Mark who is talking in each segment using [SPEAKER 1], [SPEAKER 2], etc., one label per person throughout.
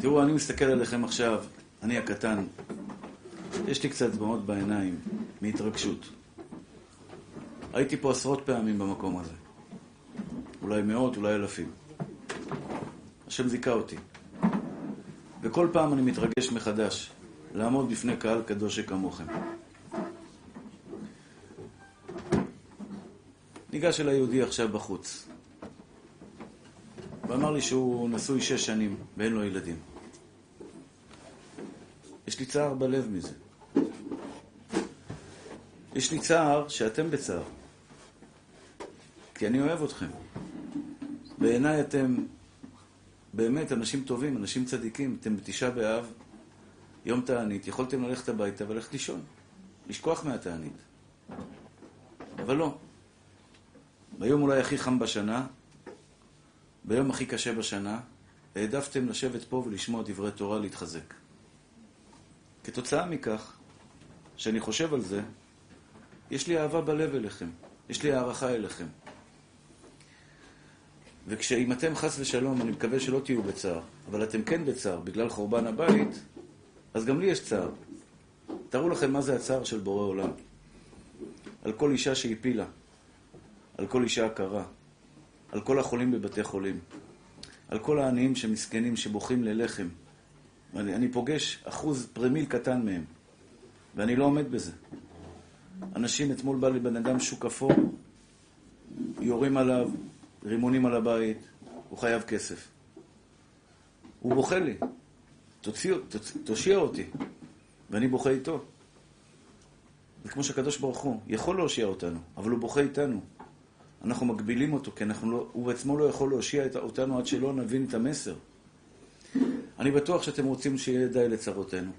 [SPEAKER 1] תראו, אני מסתכל עליכם עכשיו, אני הקטן, יש לי קצת דמעות בעיניים, מהתרגשות. הייתי פה עשרות פעמים במקום הזה. אולי מאות, אולי אלפים. השם זיכה אותי. וכל פעם אני מתרגש מחדש לעמוד בפני קהל קדוש שכמוכם. ניגש אל היהודי עכשיו בחוץ, ואמר לי שהוא נשוי שש שנים ואין לו ילדים. יש לי צער בלב מזה. יש לי צער שאתם בצער. כי אני אוהב אתכם. בעיניי אתם באמת אנשים טובים, אנשים צדיקים. אתם בתשעה באב, יום תענית, יכולתם ללכת הביתה וללכת לישון. לשכוח מהתענית. אבל לא. ביום אולי הכי חם בשנה, ביום הכי קשה בשנה, העדפתם לשבת פה ולשמוע דברי תורה להתחזק. כתוצאה מכך, שאני חושב על זה, יש לי אהבה בלב אליכם, יש לי הערכה אליכם. וכשאם אתם חס ושלום, אני מקווה שלא תהיו בצער, אבל אתם כן בצער בגלל חורבן הבית, אז גם לי יש צער. תארו לכם מה זה הצער של בורא עולם. על כל אישה שהפילה, על כל אישה עקרה, על כל החולים בבתי חולים, על כל העניים שמסכנים, שבוכים ללחם. אני, אני פוגש אחוז פרמיל קטן מהם, ואני לא עומד בזה. אנשים, אתמול בא לי בן אדם שוק אפור, יורים עליו, רימונים על הבית, הוא חייב כסף. הוא בוכה לי, תוציא, תוציא, תושיע אותי, ואני בוכה איתו. זה כמו שהקדוש ברוך הוא יכול להושיע אותנו, אבל הוא בוכה איתנו. אנחנו מגבילים אותו, כי לא, הוא בעצמו לא יכול להושיע אותנו עד שלא נבין את המסר. אני בטוח שאתם רוצים שיהיה די לצרותינו.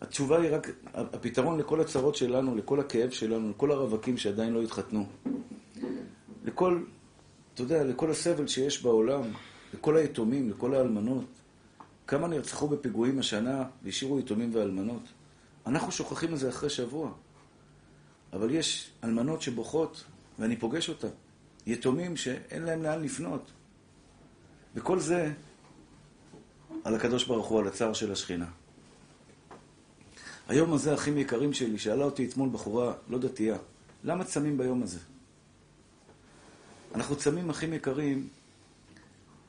[SPEAKER 1] התשובה היא רק, הפתרון לכל הצרות שלנו, לכל הכאב שלנו, לכל הרווקים שעדיין לא התחתנו, לכל, אתה יודע, לכל הסבל שיש בעולם, לכל היתומים, לכל האלמנות. כמה נרצחו בפיגועים השנה והשאירו יתומים ואלמנות? אנחנו שוכחים את זה אחרי שבוע. אבל יש אלמנות שבוכות, ואני פוגש אותן. יתומים שאין להם לאן לפנות. וכל זה על הקדוש ברוך הוא, על הצער של השכינה. היום הזה, אחים יקרים שלי, שאלה אותי אתמול בחורה לא דתייה, למה צמים ביום הזה? אנחנו צמים, אחים יקרים,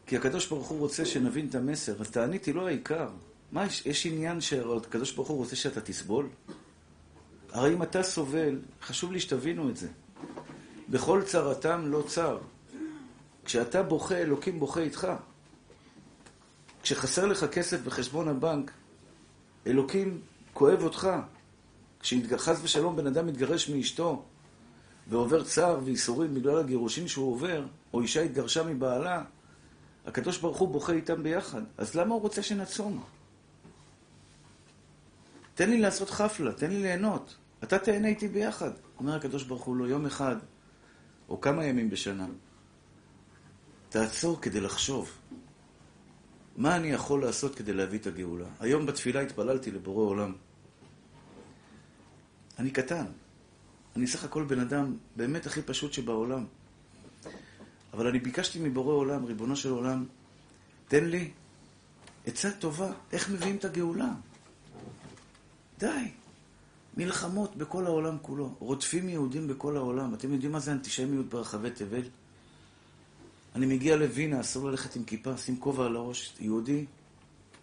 [SPEAKER 1] כי הקדוש ברוך הוא רוצה שנבין את המסר. אז תענית היא לא העיקר. מה, יש, יש עניין שהקדוש ברוך הוא רוצה שאתה תסבול? הרי אם אתה סובל, חשוב לי שתבינו את זה. בכל צרתם לא צר. כשאתה בוכה, אלוקים בוכה איתך. כשחסר לך כסף בחשבון הבנק, אלוקים כואב אותך. כשחס ושלום בן אדם מתגרש מאשתו ועובר צער וייסורים בגלל הגירושין שהוא עובר, או אישה התגרשה מבעלה, הקדוש ברוך הוא בוכה איתם ביחד. אז למה הוא רוצה שנצום? תן לי לעשות חפלה, תן לי ליהנות. אתה תהנה איתי ביחד. אומר הקדוש ברוך הוא לו, לא, יום אחד, או כמה ימים בשנה, תעצור כדי לחשוב. מה אני יכול לעשות כדי להביא את הגאולה? היום בתפילה התפללתי לבורא עולם. אני קטן. אני סך הכל בן אדם באמת הכי פשוט שבעולם. אבל אני ביקשתי מבורא עולם, ריבונו של עולם, תן לי עצה טובה, איך מביאים את הגאולה. די. מלחמות בכל העולם כולו. רודפים יהודים בכל העולם. אתם יודעים מה זה אנטישמיות ברחבי תבל? אני מגיע לווינה, אסור ללכת עם כיפה, שים כובע על הראש. יהודי,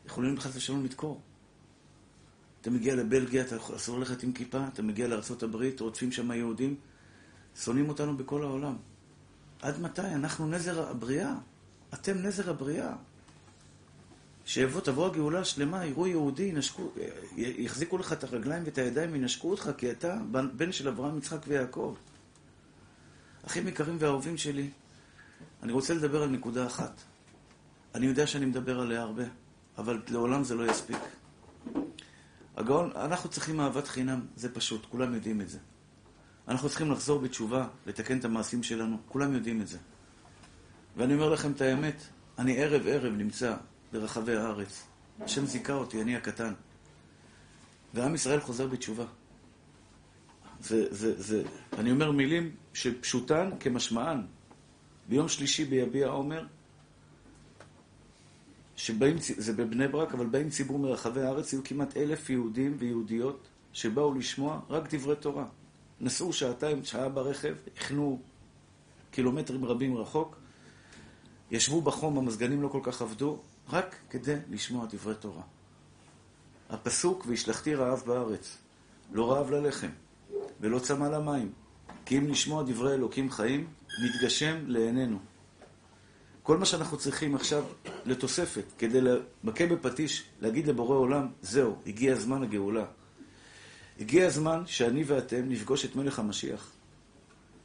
[SPEAKER 1] יכולים חס ושלום לדקור. אתה מגיע לבלגיה, אתה אסור ללכת עם כיפה, אתה מגיע לארה"ב, רודפים שם יהודים, שונאים אותנו בכל העולם. עד מתי? אנחנו נזר הבריאה. אתם נזר הבריאה. שיבוא, תבוא הגאולה השלמה, יראו יהודי, ינשקו, יחזיקו לך את הרגליים ואת הידיים, ינשקו אותך, כי אתה בן של אברהם, יצחק ויעקב. אחים יקרים ואהובים שלי, אני רוצה לדבר על נקודה אחת. אני יודע שאני מדבר עליה הרבה, אבל לעולם זה לא יספיק. הגאון, אנחנו צריכים אהבת חינם, זה פשוט, כולם יודעים את זה. אנחנו צריכים לחזור בתשובה, לתקן את המעשים שלנו, כולם יודעים את זה. ואני אומר לכם את האמת, אני ערב ערב נמצא ברחבי הארץ. השם זיכה אותי, אני הקטן. ועם ישראל חוזר בתשובה. זה, זה, זה, אני אומר מילים שפשוטן כמשמען. ביום שלישי ביביע עומר, שבאים, זה בבני ברק, אבל באים ציבור מרחבי הארץ, היו כמעט אלף יהודים ויהודיות שבאו לשמוע רק דברי תורה. נסעו שעתיים, שעה ברכב, הכנו קילומטרים רבים רחוק, ישבו בחום, המזגנים לא כל כך עבדו, רק כדי לשמוע דברי תורה. הפסוק, והשלכתי רעב בארץ, לא רעב ללחם, ולא צמא למים, כי אם לשמוע דברי אלוקים חיים, מתגשם לעינינו. כל מה שאנחנו צריכים עכשיו לתוספת, כדי למכה בפטיש, להגיד לבורא עולם, זהו, הגיע זמן הגאולה. הגיע הזמן שאני ואתם נפגוש את מלך המשיח.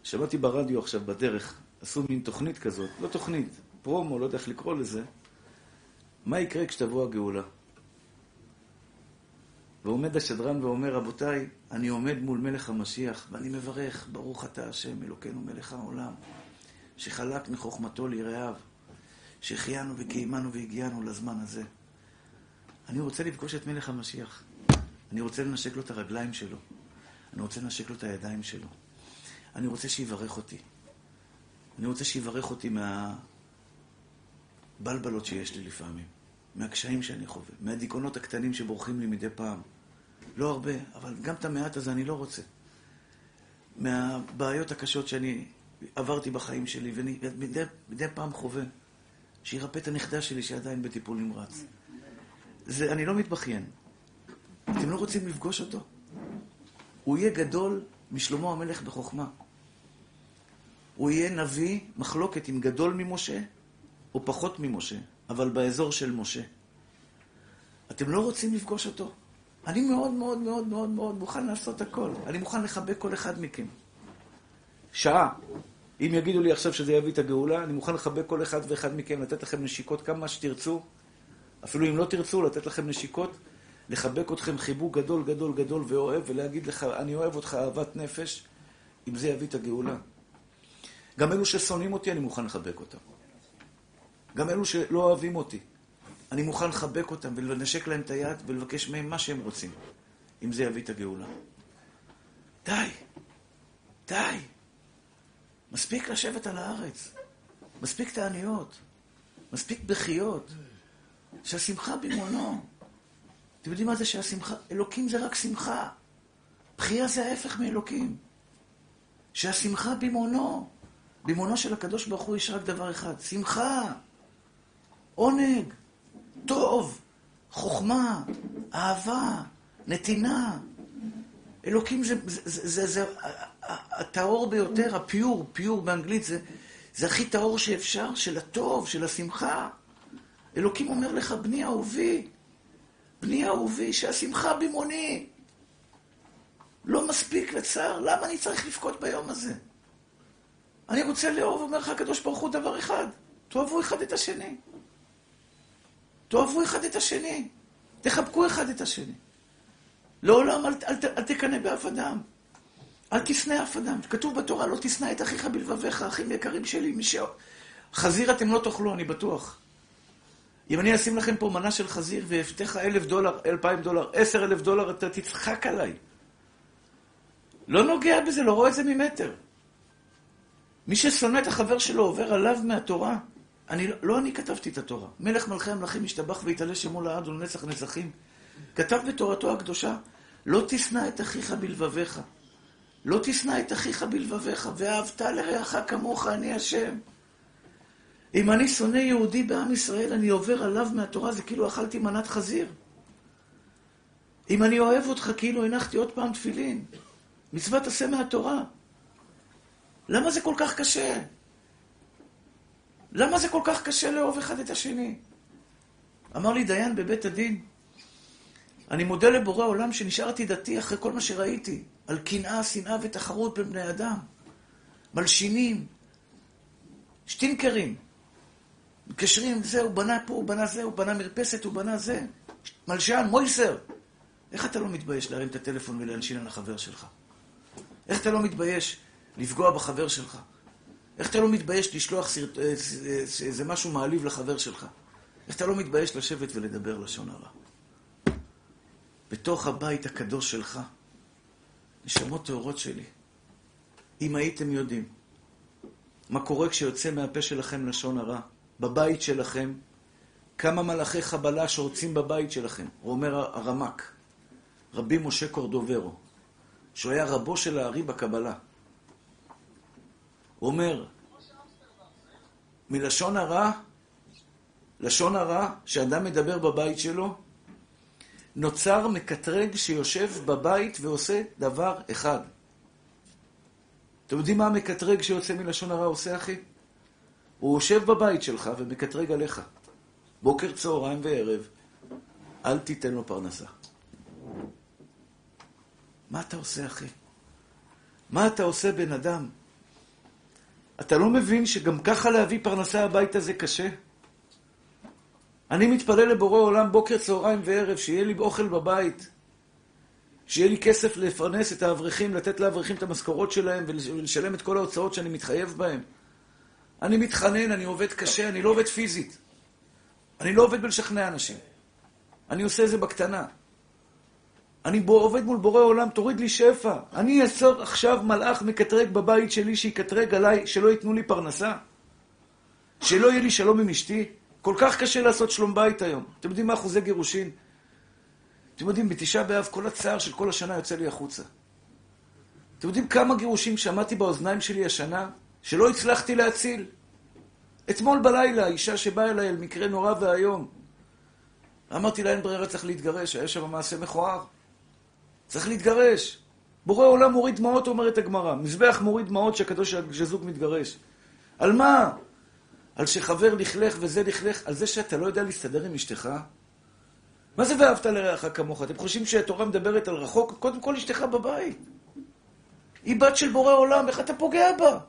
[SPEAKER 1] שמעתי ברדיו עכשיו בדרך, עשו מין תוכנית כזאת, לא תוכנית, פרומו, לא יודע איך לקרוא לזה, מה יקרה כשתבוא הגאולה? ועומד השדרן ואומר, רבותיי, אני עומד מול מלך המשיח, ואני מברך, ברוך אתה השם, אלוקינו מלך העולם, שחלק מחוכמתו ליראיו, שהחיינו וקיימנו והגיענו לזמן הזה. אני רוצה לפגוש את מלך המשיח. אני רוצה לנשק לו את הרגליים שלו. אני רוצה לנשק לו את הידיים שלו. אני רוצה שיברך אותי. אני רוצה שיברך אותי מהבלבלות שיש לי לפעמים, מהקשיים שאני חווה, מהדיכאונות הקטנים שבורחים לי מדי פעם. לא הרבה, אבל גם את המעט הזה אני לא רוצה. מהבעיות הקשות שאני עברתי בחיים שלי, ומדי פעם חווה. שירפא את הנכדה שלי שעדיין בטיפול נמרץ. זה, אני לא מתבכיין. אתם לא רוצים לפגוש אותו? הוא יהיה גדול משלמה המלך בחוכמה. הוא יהיה נביא מחלוקת אם גדול ממשה או פחות ממשה, אבל באזור של משה. אתם לא רוצים לפגוש אותו? אני מאוד מאוד מאוד מאוד מאוד מוכן לעשות הכל. אני מוכן לחבק כל אחד מכם. שעה. אם יגידו לי עכשיו שזה יביא את הגאולה, אני מוכן לחבק כל אחד ואחד מכם, לתת לכם נשיקות כמה שתרצו. אפילו אם לא תרצו, לתת לכם נשיקות, לחבק אתכם חיבוק גדול גדול גדול ואוהב, ולהגיד לך, אני אוהב אותך אהבת נפש, אם זה יביא את הגאולה. גם אלו ששונאים אותי, אני מוכן לחבק אותם. גם אלו שלא אוהבים אותי, אני מוכן לחבק אותם ולנשק להם את היד ולבקש מהם מה שהם רוצים, אם זה יביא את הגאולה. די, די. מספיק לשבת על הארץ. מספיק תעניות. מספיק בכיות. שהשמחה במעונו. אתם יודעים מה זה שהשמחה? אלוקים זה רק שמחה. בחייה זה ההפך מאלוקים. שהשמחה במעונו. במעונו של הקדוש ברוך הוא יש רק דבר אחד, שמחה, עונג, טוב, חוכמה, אהבה, נתינה. אלוקים זה, זה, זה, זה, זה הטהור ביותר, הפיור, פיור באנגלית, זה, זה הכי טהור שאפשר, של הטוב, של השמחה. אלוקים אומר לך, בני אהובי, בני אהובי, שהשמחה במוני. לא מספיק לצער, למה אני צריך לבכות ביום הזה? אני רוצה לאהוב, אומר לך הקדוש ברוך הוא דבר אחד, תאהבו אחד את השני. תאהבו אחד את השני. תחבקו אחד את השני. לעולם אל, אל, אל תקנא באף אדם. אל תשנא אף אדם. כתוב בתורה, לא תשנא את אחיך בלבביך, אחים יקרים שלי. מי ש... חזיר אתם לא תאכלו, אני בטוח. אם אני אשים לכם פה מנה של חזיר ואבטח אלף דולר, אלפיים דולר, עשר אלף דולר, אתה תצחק עליי. לא נוגע בזה, לא רואה את זה ממטר. מי ששונא את החבר שלו עובר עליו מהתורה. אני, לא אני כתבתי את התורה. מלך מלכי המלכים ישתבח ויתעלה שמו לעד ולנצח נצחים. כתב בתורתו הקדושה, לא תשנא את אחיך בלבביך. לא תשנא את אחיך בלבביך, ואהבת לרעך כמוך, אני השם. אם אני שונא יהודי בעם ישראל, אני עובר עליו מהתורה, זה כאילו אכלתי מנת חזיר. אם אני אוהב אותך, כאילו הנחתי עוד פעם תפילין. מצוות עשה מהתורה. למה זה כל כך קשה? למה זה כל כך קשה לאהוב אחד את השני? אמר לי דיין בבית הדין, אני מודה לבורא עולם שנשארתי דתי אחרי כל מה שראיתי, על קנאה, שנאה ותחרות בין בני אדם, מלשינים, שטינקרים, מתקשרים, זה, הוא בנה פה, הוא בנה זה, הוא בנה מרפסת, הוא בנה זה, מלשן, מויסר. איך אתה לא מתבייש להרים את הטלפון ולהלשין על החבר שלך? איך אתה לא מתבייש לפגוע בחבר שלך? איך אתה לא מתבייש לשלוח סרט... אה, איזה משהו מעליב לחבר שלך? איך אתה לא מתבייש לשבת ולדבר לשון הרע? בתוך הבית הקדוש שלך, נשמות טהורות שלי, אם הייתם יודעים מה קורה כשיוצא מהפה שלכם לשון הרע, בבית שלכם, כמה מלאכי חבלה שורצים בבית שלכם, הוא אומר הרמק, רבי משה קורדוברו, שהוא היה רבו של הארי בקבלה. הוא אומר, מלשון הרע, לשון הרע שאדם מדבר בבית שלו, נוצר מקטרג שיושב בבית ועושה דבר אחד. אתם יודעים מה המקטרג שיוצא מלשון הרע עושה, אחי? הוא יושב בבית שלך ומקטרג עליך. בוקר, צהריים וערב, אל תיתן לו פרנסה. מה אתה עושה, אחי? מה אתה עושה, בן אדם? אתה לא מבין שגם ככה להביא פרנסה הביתה זה קשה? אני מתפלל לבורא עולם בוקר, צהריים וערב, שיהיה לי אוכל בבית, שיהיה לי כסף לפרנס את האברכים, לתת לאברכים את המשכורות שלהם ולשלם את כל ההוצאות שאני מתחייב בהן. אני מתחנן, אני עובד קשה, אני לא עובד פיזית. אני לא עובד בלשכנע אנשים. אני עושה את זה בקטנה. אני בו, עובד מול בורא עולם, תוריד לי שפע. אני אעצור עכשיו מלאך מקטרג בבית שלי, שיקטרג עליי, שלא ייתנו לי פרנסה. שלא יהיה לי שלום עם אשתי. כל כך קשה לעשות שלום בית היום. אתם יודעים מה אחוזי גירושין? אתם יודעים, בתשעה באב כל הצער של כל השנה יוצא לי החוצה. אתם יודעים כמה גירושים שמעתי באוזניים שלי השנה, שלא הצלחתי להציל? אתמול בלילה, אישה שבאה אליי על מקרה נורא ואיום. אמרתי לה, אין ברירה, צריך להתגרש, היה שם מעשה מכוער. צריך להתגרש. בורא עולם מוריד דמעות, אומרת הגמרא. מזבח מוריד דמעות שהקדוש ז'זוק מתגרש. על מה? על שחבר לכלך וזה לכלך, על זה שאתה לא יודע להסתדר עם אשתך? מה זה ואהבת לרעך כמוך? אתם חושבים שהתורה מדברת על רחוק? קודם כל אשתך בבית. היא בת של בורא עולם, איך אתה פוגע בה?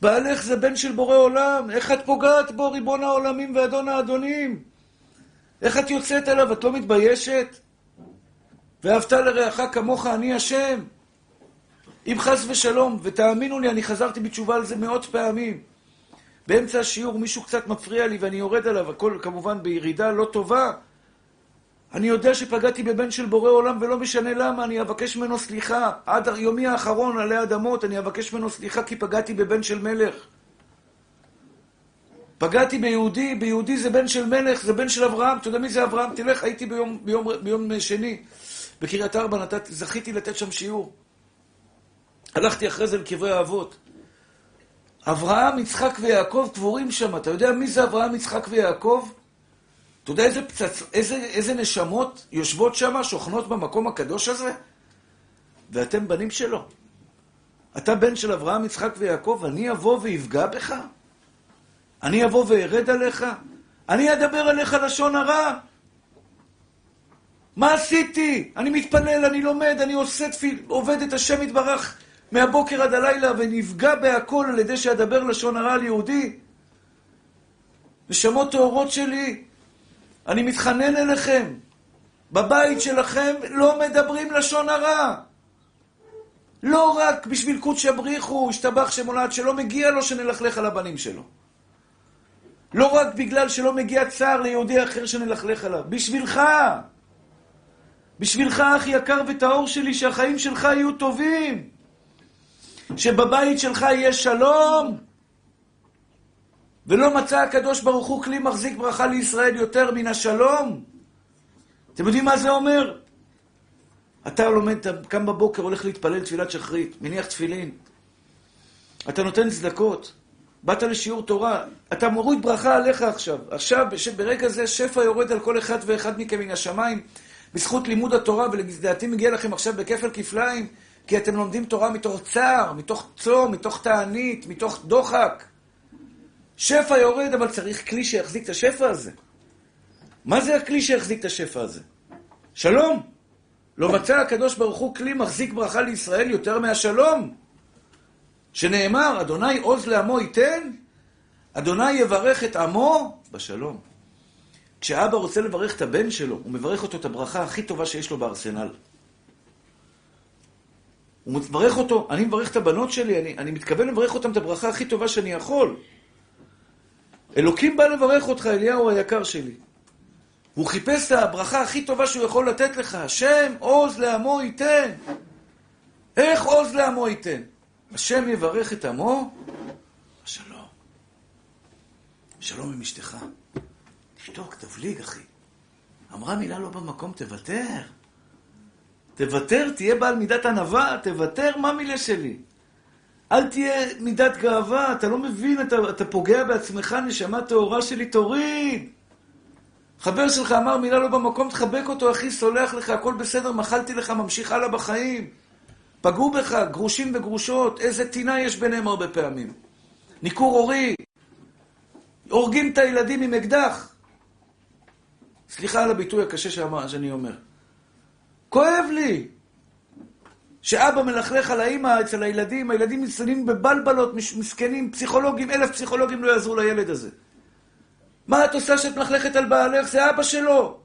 [SPEAKER 1] בעלך זה בן של בורא עולם, איך את פוגעת בו, ריבון העולמים ואדון האדונים? איך את יוצאת אליו, את לא מתביישת? ואהבת לרעך כמוך, אני השם. אם חס ושלום, ותאמינו לי, אני חזרתי בתשובה על זה מאות פעמים. באמצע השיעור מישהו קצת מפריע לי ואני יורד עליו, הכל כמובן בירידה לא טובה. אני יודע שפגעתי בבן של בורא עולם ולא משנה למה, אני אבקש ממנו סליחה. עד יומי האחרון עלי אדמות אני אבקש ממנו סליחה כי פגעתי בבן של מלך. פגעתי ביהודי, ביהודי זה בן של מלך, זה בן של אברהם. אתה יודע מי זה אברהם? תלך, הייתי ביום, ביום, ביום שני בקריית ארבע, נתת, זכיתי לתת שם שיעור. הלכתי אחרי זה לקברי האבות. אברהם, יצחק ויעקב קבורים שם. אתה יודע מי זה אברהם, יצחק ויעקב? אתה יודע איזה, פצצ... איזה, איזה נשמות יושבות שם, שוכנות במקום הקדוש הזה? ואתם בנים שלו. אתה בן של אברהם, יצחק ויעקב, אני אבוא ואפגע בך? אני אבוא וארד עליך? אני אדבר עליך לשון הרע? מה עשיתי? אני מתפלל, אני לומד, אני עושה תפיל, עובד את השם יתברך מהבוקר עד הלילה ונפגע בהכל על ידי שאדבר לשון הרע על יהודי? נשמות טהורות שלי, אני מתחנן אליכם. בבית שלכם לא מדברים לשון הרע. לא רק בשביל קודש בריחו, השתבח שמולד, שלא מגיע לו שנלכלך על הבנים שלו. לא רק בגלל שלא מגיע צער ליהודי אחר שנלכלך עליו. בשבילך! בשבילך, אח יקר וטהור שלי, שהחיים שלך יהיו טובים. שבבית שלך יהיה שלום. ולא מצא הקדוש ברוך הוא כלי מחזיק ברכה לישראל יותר מן השלום? אתם יודעים מה זה אומר? אתה לומד, אתה קם בבוקר, הולך להתפלל תפילת שחרית, מניח תפילין. אתה נותן צדקות. באת לשיעור תורה, אתה מוריד ברכה עליך עכשיו. עכשיו, ברגע זה שפע יורד על כל אחד ואחד מכם מן השמיים, בזכות לימוד התורה, ולדעתי מגיע לכם עכשיו בכפל כפליים, כי אתם לומדים תורה מתוך צער, מתוך צום, מתוך תענית, מתוך דוחק. שפע יורד, אבל צריך כלי שיחזיק את השפע הזה. מה זה הכלי שיחזיק את השפע הזה? שלום. לא מצא הקדוש ברוך הוא כלי מחזיק ברכה לישראל יותר מהשלום. שנאמר, אדוני עוז לעמו ייתן, אדוני יברך את עמו בשלום. כשאבא רוצה לברך את הבן שלו, הוא מברך אותו את הברכה הכי טובה שיש לו בארסנל. הוא מברך אותו, אני מברך את הבנות שלי, אני, אני מתכוון לברך אותם את הברכה הכי טובה שאני יכול. אלוקים בא לברך אותך, אליהו היקר שלי. הוא חיפש את הברכה הכי טובה שהוא יכול לתת לך. השם עוז לעמו ייתן. איך עוז לעמו ייתן? השם יברך את עמו, שלום. שלום עם אשתך. תשתוק, תבליג, אחי. אמרה מילה לא במקום, תוותר. תוותר, תהיה בעל מידת ענווה, תוותר, מה מילה שלי? אל תהיה מידת גאווה, אתה לא מבין, אתה, אתה פוגע בעצמך, נשמה טהורה שלי, תוריד. חבר שלך אמר מילה לא במקום, תחבק אותו, אחי, סולח לך, הכל בסדר, מחלתי לך, ממשיך הלאה בחיים. פגעו בך, גרושים וגרושות, איזה טינה יש ביניהם הרבה פעמים. ניכור הורי, הורגים את הילדים עם אקדח. סליחה על הביטוי הקשה שאני אומר. כואב לי שאבא מלכלך על האימא אצל הילדים, הילדים מסתובבים בבלבלות, מסכנים, פסיכולוגים, אלף פסיכולוגים לא יעזרו לילד הזה. מה את עושה שאת מלכלכת על בעלך? זה אבא שלו.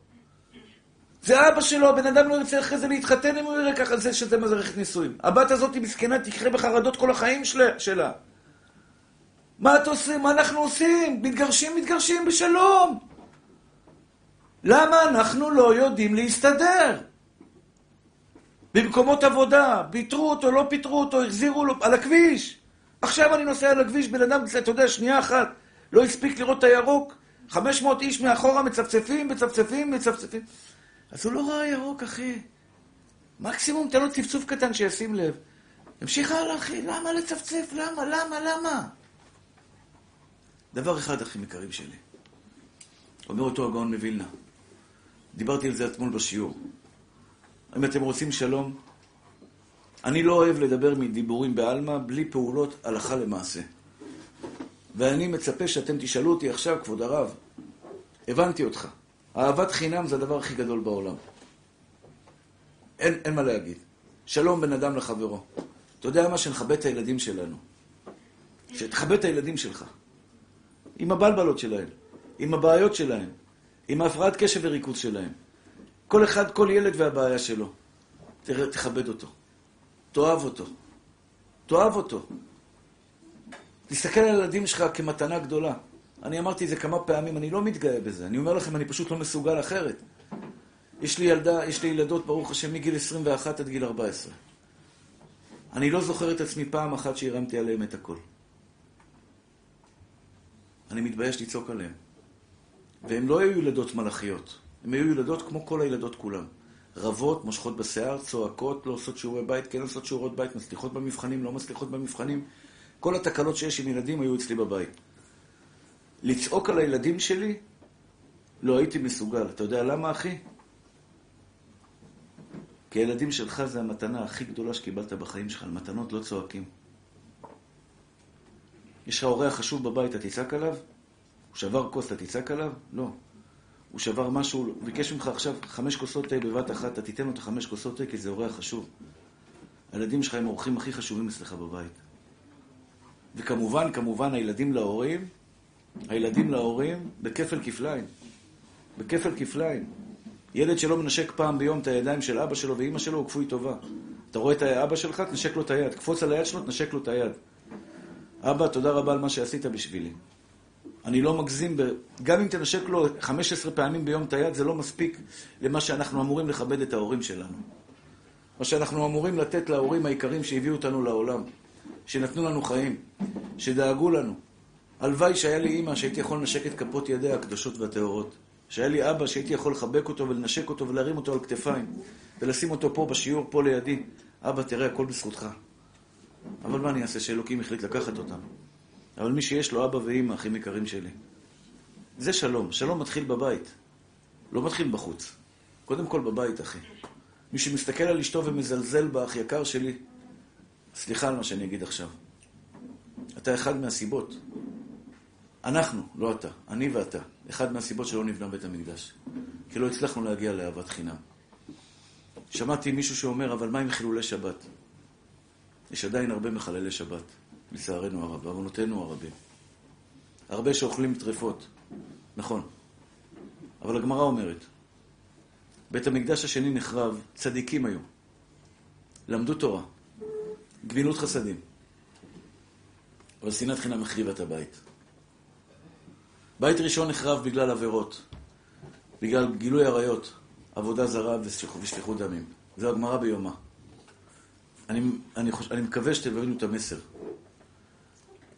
[SPEAKER 1] זה אבא שלו, הבן אדם לא ירצה אחרי זה להתחתן אם הוא יראה ככה, זה שזה מזרחת נישואים. הבת הזאת היא מסכנה, תקרה בחרדות כל החיים שלה. שלה. מה את עושים? מה אנחנו עושים? מתגרשים, מתגרשים בשלום. למה אנחנו לא יודעים להסתדר? במקומות עבודה, פיטרו אותו, לא פיטרו אותו, החזירו לו, על הכביש. עכשיו אני נוסע על הכביש, בן אדם, אתה יודע, שנייה אחת, לא הספיק לראות את הירוק, 500 איש מאחורה מצפצפים, מצפצפים, מצפצפים. אז הוא לא ראה ירוק, אחי. מקסימום תן לו צפצוף קטן שישים לב. המשיך הלאה, אחי, למה לצפצף? למה? למה? למה? דבר אחד, אחים יקרים שלי. אומר אותו הגאון מווילנה. דיברתי על זה אתמול בשיעור. אם אתם רוצים שלום, אני לא אוהב לדבר מדיבורים בעלמא בלי פעולות הלכה למעשה. ואני מצפה שאתם תשאלו אותי עכשיו, כבוד הרב, הבנתי אותך. אהבת חינם זה הדבר הכי גדול בעולם. אין, אין מה להגיד. שלום בין אדם לחברו. אתה יודע מה? שנכבד את הילדים שלנו. שתכבד את הילדים שלך. עם הבלבלות שלהם, עם הבעיות שלהם, עם ההפרעת קשב וריכוז שלהם. כל אחד, כל ילד והבעיה שלו. תכבד אותו. תאהב אותו. תאהב אותו. תסתכל על הילדים שלך כמתנה גדולה. אני אמרתי את זה כמה פעמים, אני לא מתגאה בזה. אני אומר לכם, אני פשוט לא מסוגל אחרת. יש לי ילדה, יש לי ילדות, ברוך השם, מגיל 21 עד גיל 14. אני לא זוכר את עצמי פעם אחת שהרמתי עליהם את הכל. אני מתבייש לצעוק עליהם. והם לא היו ילדות מלאכיות. הם היו ילדות כמו כל הילדות כולם. רבות, מושכות בשיער, צועקות, לא עושות שיעורי בית, כן עושות שיעורי בית, מצליחות במבחנים, לא מצליחות במבחנים. כל התקלות שיש עם ילדים היו אצלי בבית. לצעוק על הילדים שלי, לא הייתי מסוגל. אתה יודע למה, אחי? כי הילדים שלך זה המתנה הכי גדולה שקיבלת בחיים שלך. על מתנות לא צועקים. יש לך אורח חשוב בבית, אתה תצעק עליו? הוא שבר כוס, אתה תצעק עליו? לא. הוא שבר משהו, הוא ביקש ממך עכשיו חמש כוסות תה בבת אחת, אתה תיתן לו את החמש כוסות תה כי זה אורח חשוב. הילדים שלך הם האורחים הכי חשובים אצלך בבית. וכמובן, כמובן, הילדים להורים, הילדים להורים בכפל כפליים. בכפל כפליים. ילד שלא מנשק פעם ביום את הידיים של אבא שלו ואימא שלו, הוא כפוי טובה. אתה רואה את אבא שלך, תנשק לו את היד. קפוץ על היד שלו, תנשק לו את היד. אבא, תודה רבה על מה שעשית בשבילי. אני לא מגזים, ב... גם אם תנשק לו 15 פעמים ביום את היד, זה לא מספיק למה שאנחנו אמורים לכבד את ההורים שלנו. מה שאנחנו אמורים לתת להורים היקרים שהביאו אותנו לעולם, שנתנו לנו חיים, שדאגו לנו. הלוואי שהיה לי אימא שהייתי יכול לנשק את כפות ידיה הקדושות והטהורות. שהיה לי אבא שהייתי יכול לחבק אותו ולנשק אותו ולהרים אותו על כתפיים, ולשים אותו פה בשיעור, פה לידי. אבא, תראה, הכל בזכותך. אבל מה אני אעשה שאלוקים החליט לקחת אותם? אבל מי שיש לו אבא ואימא, אחים יקרים שלי, זה שלום. שלום מתחיל בבית, לא מתחיל בחוץ. קודם כל בבית, אחי. מי שמסתכל על אשתו ומזלזל באח יקר שלי, סליחה על מה שאני אגיד עכשיו. אתה אחד מהסיבות. אנחנו, לא אתה, אני ואתה, אחד מהסיבות שלא נבנה בית המקדש. כי לא הצלחנו להגיע לאהבת חינם. שמעתי מישהו שאומר, אבל מה עם חילולי שבת? יש עדיין הרבה מחללי שבת. לצערנו הרב, בעוונותינו הרבים. הרבה שאוכלים טרפות, נכון. אבל הגמרא אומרת, בית המקדש השני נחרב, צדיקים היו. למדו תורה, גמילות חסדים. אבל שנאת חינם החריבה את הבית. בית ראשון נחרב בגלל עבירות, בגלל גילוי עריות, עבודה זרה ושפיכות דמים. זו הגמרא ביומה. אני, אני, חוש... אני מקווה שתבינו את המסר.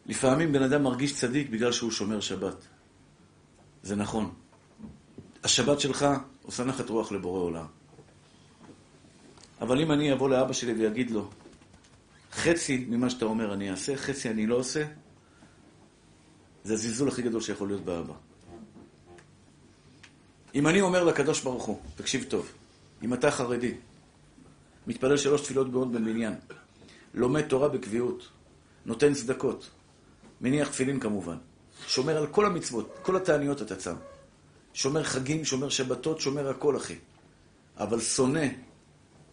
[SPEAKER 1] לפעמים בן אדם מרגיש צדיק בגלל שהוא שומר שבת. זה נכון. השבת שלך עושה נחת רוח לבורא עולם. אבל אם אני אבוא לאבא שלי ויגיד לו, חצי ממה שאתה אומר אני אעשה, חצי אני לא עושה, זה הזלזול הכי גדול שיכול להיות באבא. אם אני אומר לקדוש ברוך הוא, תקשיב טוב, אם אתה חרדי, מתפלל שלוש תפילות בעוד במניין, לומד תורה בקביעות, נותן צדקות, מניח תפילין כמובן, שומר על כל המצוות, כל התעניות אתה צם, שומר חגים, שומר שבתות, שומר הכל, אחי. אבל שונא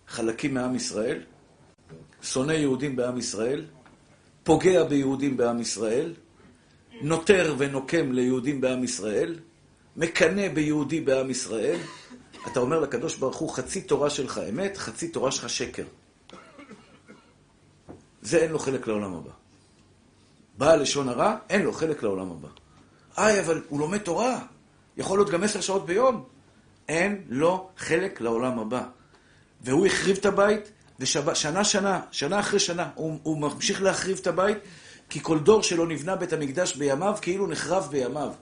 [SPEAKER 1] חלקים מעם ישראל, שונא יהודים בעם ישראל, פוגע ביהודים בעם ישראל, נותר ונוקם ליהודים בעם ישראל, מקנא ביהודי בעם ישראל, אתה אומר לקדוש ברוך הוא, חצי תורה שלך אמת, חצי תורה שלך שקר. זה אין לו חלק לעולם הבא. בעל לשון הרע, אין לו חלק לעולם הבא. איי, אבל הוא לומד תורה. יכול להיות גם עשר שעות ביום. אין לו חלק לעולם הבא. והוא החריב את הבית, ושנה שנה, שנה אחרי שנה, הוא, הוא ממשיך להחריב את הבית, כי כל דור שלא נבנה בית המקדש בימיו, כאילו נחרב בימיו.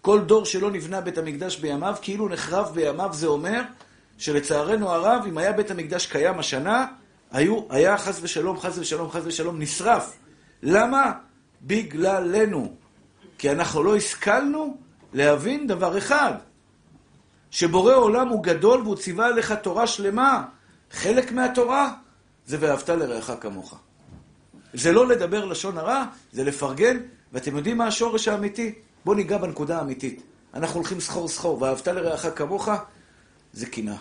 [SPEAKER 1] כל דור שלא נבנה בית המקדש בימיו, כאילו נחרב בימיו, זה אומר שלצערנו הרב, אם היה בית המקדש קיים השנה, היו, היה חס ושלום, חס ושלום, חס ושלום, נשרף. למה? בגללנו. כי אנחנו לא השכלנו להבין דבר אחד, שבורא עולם הוא גדול והוא ציווה עליך תורה שלמה. חלק מהתורה זה ואהבת לרעך כמוך. זה לא לדבר לשון הרע, זה לפרגן, ואתם יודעים מה השורש האמיתי? בואו ניגע בנקודה האמיתית. אנחנו הולכים סחור סחור, ואהבת לרעך כמוך, זה קנאה.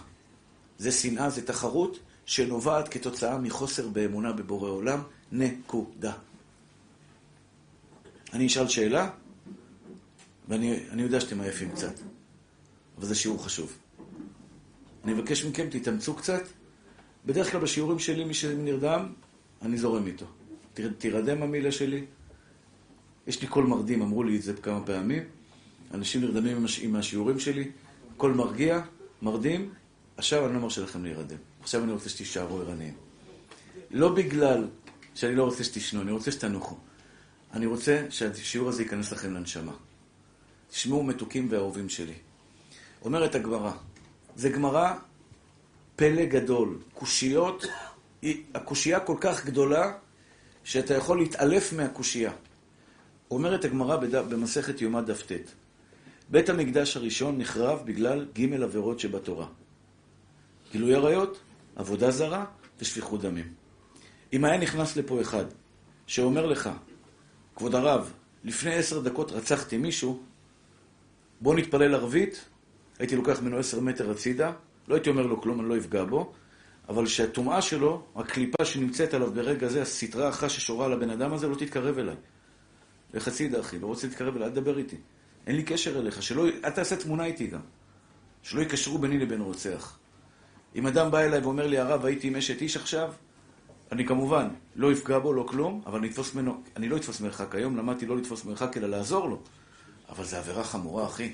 [SPEAKER 1] זה שנאה, זה תחרות שנובעת כתוצאה מחוסר באמונה בבורא עולם. נקודה. אני אשאל שאלה, ואני יודע שאתם עייפים קצת, אבל זה שיעור חשוב. אני מבקש מכם, תתאמצו קצת. בדרך כלל בשיעורים שלי, מי שנרדם, אני זורם איתו. תירדם המילה שלי. יש לי קול מרדים, אמרו לי את זה כמה פעמים. אנשים נרדמים עם, הש... עם השיעורים שלי, קול מרגיע, מרדים. עכשיו אני לא מרשה לכם להירדם. עכשיו אני רוצה שתישארו ערניים. לא בגלל שאני לא רוצה שתשנו, אני רוצה שתנוחו. אני רוצה שהשיעור הזה ייכנס לכם לנשמה. תשמעו מתוקים ואהובים שלי. אומרת הגמרא, זה גמרא פלא גדול. קושיות, הקושייה כל כך גדולה, שאתה יכול להתעלף מהקושייה. אומרת הגמרא במסכת יומא דף ט. בית המקדש הראשון נחרב בגלל ג' עבירות שבתורה. גילוי עריות, עבודה זרה ושפיכות דמים. אם היה נכנס לפה אחד שאומר לך, כבוד הרב, לפני עשר דקות רצחתי מישהו, בוא נתפלל ערבית, הייתי לוקח ממנו עשר מטר הצידה, לא הייתי אומר לו כלום, אני לא אפגע בו, אבל שהטומאה שלו, הקליפה שנמצאת עליו ברגע זה, הסטרה אחת ששורה על הבן אדם הזה, לא תתקרב אליי. לך הצידה, אחי, לא רוצה להתקרב אליי, אל תדבר איתי. אין לי קשר אליך, שלא, אל תעשה תמונה איתי גם. שלא יקשרו ביני לבין רוצח. אם אדם בא אליי ואומר לי, הרב, הייתי עם אשת איש עכשיו, אני כמובן לא אפגע בו, לא כלום, אבל אני, אתפוס ממנו, אני לא אתפוס מרחק. היום למדתי לא לתפוס מרחק, אלא לעזור לו. אבל זו עבירה חמורה, אחי.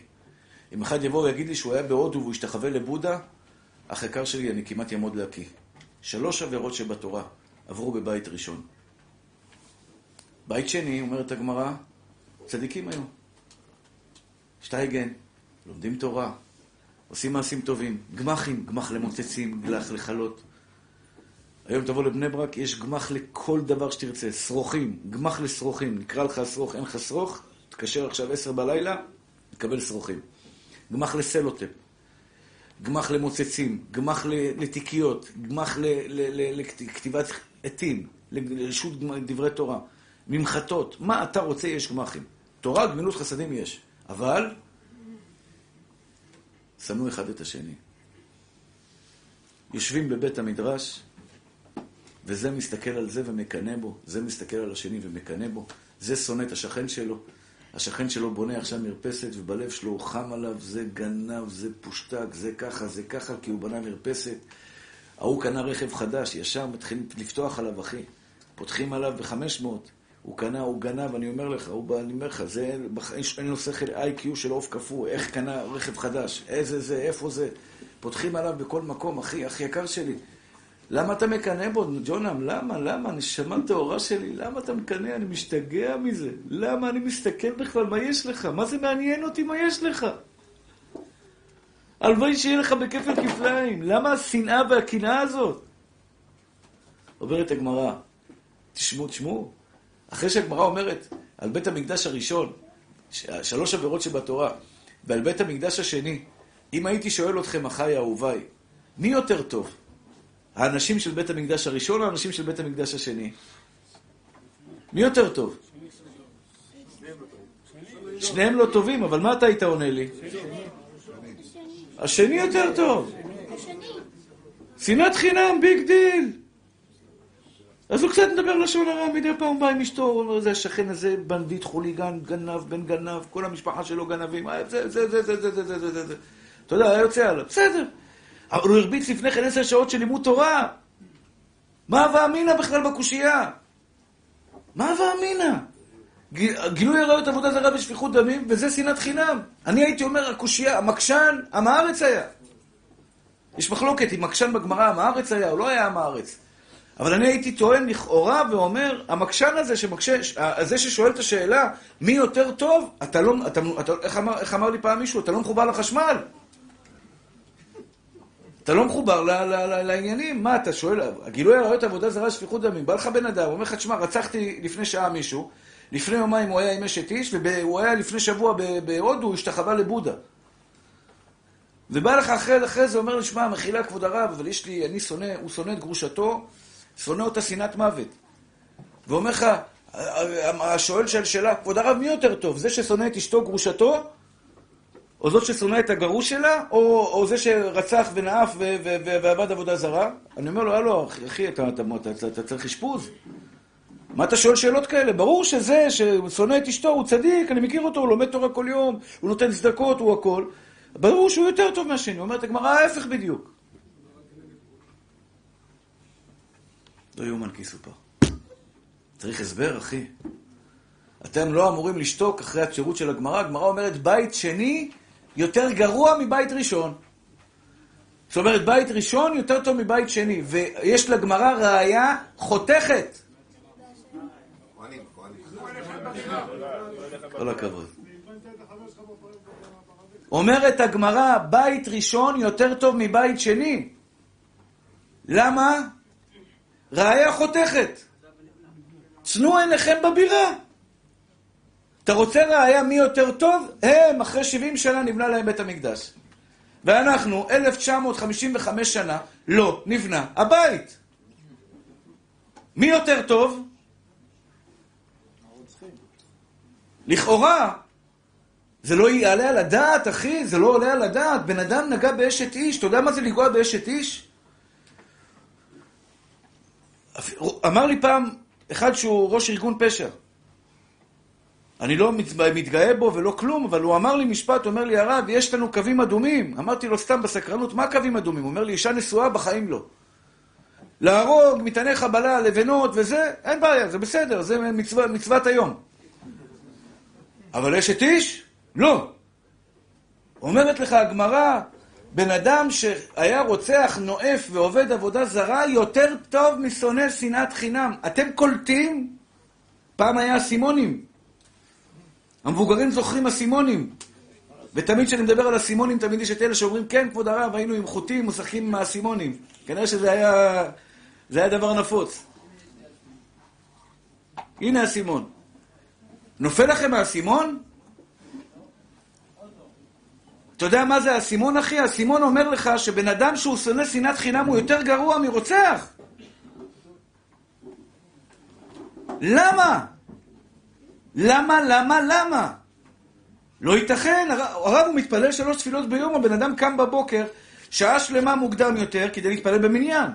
[SPEAKER 1] אם אחד יבוא ויגיד לי שהוא היה בהודו והוא השתחווה לבודה, אח יקר שלי, אני כמעט יעמוד להקיא. שלוש עבירות שבתורה עברו בבית ראשון. בית שני, אומרת הגמרא, צדיקים היו. שטייגן, לומדים תורה, עושים מעשים טובים, גמחים, גמח למוצצים, גלח לחלות. היום תבוא לבני ברק, יש גמח לכל דבר שתרצה, שרוכים, גמח לשרוכים, נקרא לך שרוך, אין לך שרוך, תתקשר עכשיו עשר בלילה, תקבל שרוכים. גמח לסלוטפ, גמח למוצצים, גמח לתיקיות, גמח לכתיבת עטים, לרשות דברי תורה, ממחטות, מה אתה רוצה יש גמחים. תורה, גמילות חסדים יש, אבל שנאו אחד את השני. יושבים בבית המדרש, וזה מסתכל על זה ומקנא בו, זה מסתכל על השני ומקנא בו, זה שונא את השכן שלו, השכן שלו בונה עכשיו מרפסת, ובלב שלו הוא חם עליו, זה גנב, זה פושטק, זה ככה, זה ככה, כי הוא בנה מרפסת. ההוא קנה רכב חדש, ישר מתחילים לפתוח עליו, אחי. פותחים עליו ב-500. הוא קנה, הוא גנב, אני אומר לך, הוא אני אומר לך, זה, אין לו שכל איי-קיו של עוף קפוא, איך קנה רכב חדש, איזה זה, איפה זה. פותחים עליו בכל מקום, אחי, אחי יקר שלי. למה אתה מקנא בו, ג'ונם? למה? למה? נשמה טהורה שלי, למה אתה מקנא? אני משתגע מזה. למה אני מסתכל בכלל? מה יש לך? מה זה מעניין אותי מה יש לך? הלוואי שיהיה לך בכפל כפליים. למה השנאה והקנאה הזאת? אומרת הגמרא, תשמעו, תשמעו, אחרי שהגמרא אומרת על בית המקדש הראשון, שלוש עבירות שבתורה, ועל בית המקדש השני, אם הייתי שואל אתכם, אחיי אהוביי, מי יותר טוב? האנשים של בית המקדש הראשון או האנשים של בית המקדש השני? מי יותר טוב? שניהם לא טובים, אבל מה אתה היית עונה לי? השני יותר טוב. שנאת חינם, big deal. אז הוא קצת מדבר לשון הרע, מדי פעם בא עם אשתו, הוא אומר, זה השכן הזה, בנדיט, חוליגן, גנב, בן גנב, כל המשפחה שלו גנבים, זה, זה, זה, זה, זה, זה, זה, זה, זה. אתה יודע, היה יוצא עליו, בסדר. אבל הוא הרביץ לפני כן עשר שעות של לימוד תורה. מה הווה אמינא בכלל בקושייה? מה הווה אמינא? גילוי עריות עבודה זרה ושפיכות דמים, וזה שנאת חינם. אני הייתי אומר, הקושייה, המקשן, עם הארץ היה. יש מחלוקת אם מקשן בגמרא עם הארץ היה או לא היה עם הארץ. אבל אני הייתי טוען לכאורה ואומר, המקשן הזה, שמקשה, זה ששואל את השאלה, מי יותר טוב, אתה לא, אתה, אתה, איך, אמר, איך אמר לי פעם מישהו, אתה לא מחובר לחשמל. אתה לא מחובר לעניינים. מה, אתה שואל, הגילוי עריות עבודה זרה, שפיכות דמים, בא לך בן אדם, אומר לך, תשמע, רצחתי לפני שעה מישהו, לפני יומיים הוא היה עם אשת איש, והוא היה לפני שבוע בהודו, הוא השתחווה לבודה. ובא לך אחרי, אחרי זה, אומר לי, שמע, מחילה כבוד הרב, אבל יש לי, אני שונא, הוא שונא את גרושתו, שונא אותה שנאת מוות. ואומר לך, השואל של שאלה, כבוד הרב, מי יותר טוב? זה ששונא את אשתו גרושתו, או זאת ששונא את הגרוש שלה, או, או זה שרצח ונאף ועבד עבודה זרה? אני אומר לו, הלו, אחי, אתה, אתה, אתה, אתה, אתה צריך אשפוז? מה אתה שואל שאלות כאלה? ברור שזה ששונא את אשתו הוא צדיק, אני מכיר אותו, הוא לומד תורה כל יום, הוא נותן צדקות, הוא הכל. ברור שהוא יותר טוב מהשני. אומרת הגמרא, ההפך בדיוק. לא יאומן כי סופר. צריך הסבר, אחי. אתם לא אמורים לשתוק אחרי השירות של הגמרא. הגמרא אומרת, בית שני יותר גרוע מבית ראשון. זאת אומרת, בית ראשון יותר טוב מבית שני. ויש לגמרא ראייה חותכת. כל הכבוד. אומרת הגמרא, בית ראשון יותר טוב מבית שני. למה? ראיה חותכת. צנו עיניכם בבירה. אתה רוצה ראיה מי יותר טוב? הם, אחרי 70 שנה נבנה להם בית המקדש. ואנחנו, 1955 שנה, לא נבנה הבית. מי יותר טוב? לכאורה, זה לא יעלה על הדעת, אחי, זה לא עולה על הדעת. בן אדם נגע באשת איש, אתה יודע מה זה לגוע באשת איש? אמר לי פעם אחד שהוא ראש ארגון פשע. אני לא מתגאה בו ולא כלום, אבל הוא אמר לי משפט, אומר לי, הרב, יש לנו קווים אדומים. אמרתי לו סתם בסקרנות, מה קווים אדומים? הוא אומר לי, אישה נשואה בחיים לא. להרוג, מטעני חבלה, לבנות וזה, אין בעיה, זה בסדר, זה מצוות, מצוות היום. אבל אשת איש? לא. אומרת לך הגמרא, בן אדם שהיה רוצח, נואף ועובד עבודה זרה, יותר טוב משונא שנאת חינם. אתם קולטים? פעם היה אסימונים. המבוגרים זוכרים אסימונים. ותמיד כשאני מדבר על אסימונים, תמיד יש את אלה שאומרים, כן, כבוד הרב, היינו עם חוטים, משחקים עם האסימונים. כנראה שזה היה, זה היה דבר נפוץ. הנה אסימון. נופל לכם האסימון? אתה יודע מה זה האסימון, אחי? האסימון אומר לך שבן אדם שהוא שונא שנאת חינם הוא יותר גרוע מרוצח. למה? למה, למה, למה? לא ייתכן, הרב הוא מתפלל שלוש תפילות ביום, הבן אדם קם בבוקר, שעה שלמה מוקדם יותר, כדי להתפלל במניין.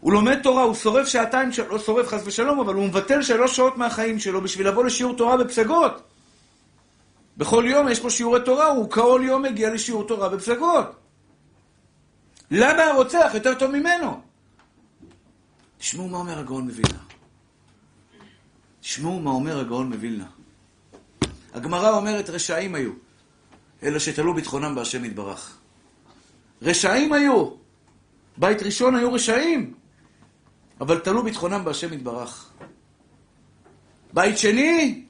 [SPEAKER 1] הוא לומד תורה, הוא שורף שעתיים, לא שורף חס ושלום, אבל הוא מבטל שלוש שעות מהחיים שלו בשביל לבוא לשיעור תורה בפסגות. בכל יום יש פה שיעורי תורה, הוא כל יום מגיע לשיעור תורה בפסגות. למה הרוצח יותר טוב ממנו? תשמעו מה אומר הגאון מווילנה. תשמעו מה אומר הגאון מווילנה. הגמרא אומרת רשעים היו, אלא שתלו ביטחונם בהשם יתברך. רשעים היו. בית ראשון היו רשעים, אבל תלו ביטחונם בהשם יתברך. בית שני,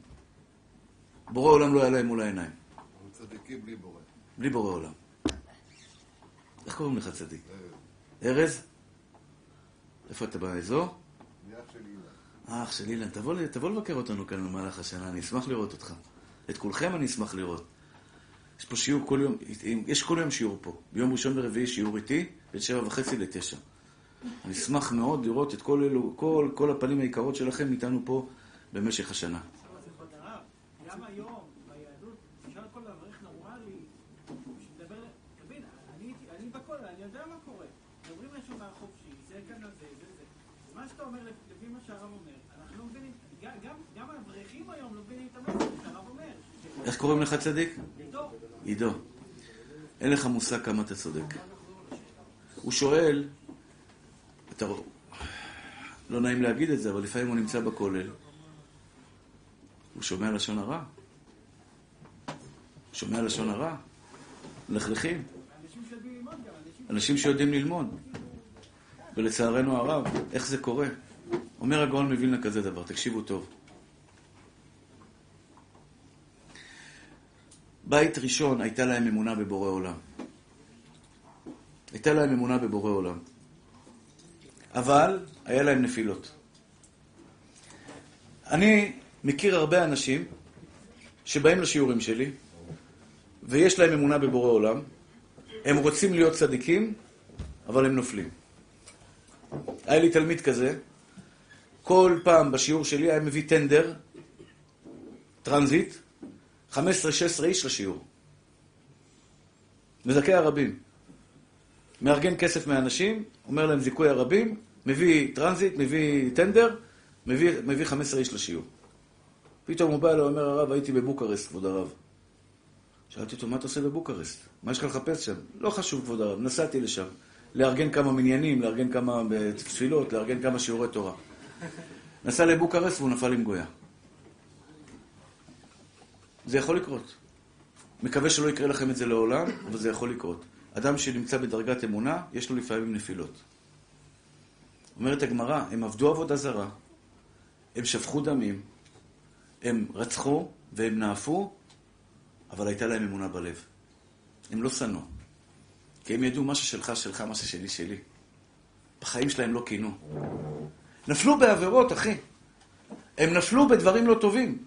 [SPEAKER 1] בורא עולם לא היה להם מול העיניים.
[SPEAKER 2] צדיקים בלי בורא.
[SPEAKER 1] בלי בורא עולם. איך קוראים לך צדיק? ארז? איפה אתה באזור? אח של אילן. תבוא, תבוא לבקר אותנו כאן במהלך השנה, אני אשמח לראות אותך. את כולכם אני אשמח לראות. יש פה שיעור כל יום, יש כל יום שיעור פה. ביום ראשון ורביעי שיעור איתי, בין שבע וחצי לתשע. אני אשמח מאוד לראות את כל אלו, כל, כל הפנים היקרות שלכם איתנו פה במשך השנה.
[SPEAKER 2] גם. מה שאתה אומר, לפי מה שהרב אומר, אנחנו לא מבינים, גם האברכים היום לא מבינים את המסר שהרב אומר.
[SPEAKER 1] איך קוראים לך צדיק?
[SPEAKER 2] עידו.
[SPEAKER 1] עידו. אין לך מושג כמה אתה צודק. הוא שואל, אתה... לא נעים להגיד את זה, אבל לפעמים הוא נמצא בכולל. הוא שומע לשון הרע. שומע לשון הרע. מלכלכים. אנשים שיודעים ללמוד. ולצערנו הרב, איך זה קורה? אומר הגאון מווילנה כזה דבר, תקשיבו טוב. בית ראשון הייתה להם אמונה בבורא עולם. הייתה להם אמונה בבורא עולם. אבל היה להם נפילות. אני מכיר הרבה אנשים שבאים לשיעורים שלי, ויש להם אמונה בבורא עולם, הם רוצים להיות צדיקים, אבל הם נופלים. היה לי תלמיד כזה, כל פעם בשיעור שלי היה מביא טנדר, טרנזיט, 15-16 איש לשיעור. מזכי הרבים. מארגן כסף מאנשים, אומר להם זיכוי הרבים, מביא טרנזיט, מביא טנדר, מביא, מביא 15 איש לשיעור. פתאום הוא בא אליי, אומר הרב, הייתי בבוקרסט, כבוד הרב. שאלתי אותו, מה אתה עושה בבוקרסט? מה יש לך לחפש שם? לא חשוב, כבוד הרב, נסעתי לשם. לארגן כמה מניינים, לארגן כמה תפילות, לארגן כמה שיעורי תורה. נסע לבוקרסט והוא נפל עם גויה. זה יכול לקרות. מקווה שלא יקרה לכם את זה לעולם, אבל זה יכול לקרות. אדם שנמצא בדרגת אמונה, יש לו לפעמים נפילות. אומרת הגמרא, הם עבדו עבודה זרה, הם שפכו דמים, הם רצחו והם נאפו, אבל הייתה להם אמונה בלב. הם לא שנאו. כי הם ידעו מה ששלך שלך, מה ששלי שלי. בחיים שלהם לא קינו. נפלו בעבירות, אחי. הם נפלו בדברים לא טובים.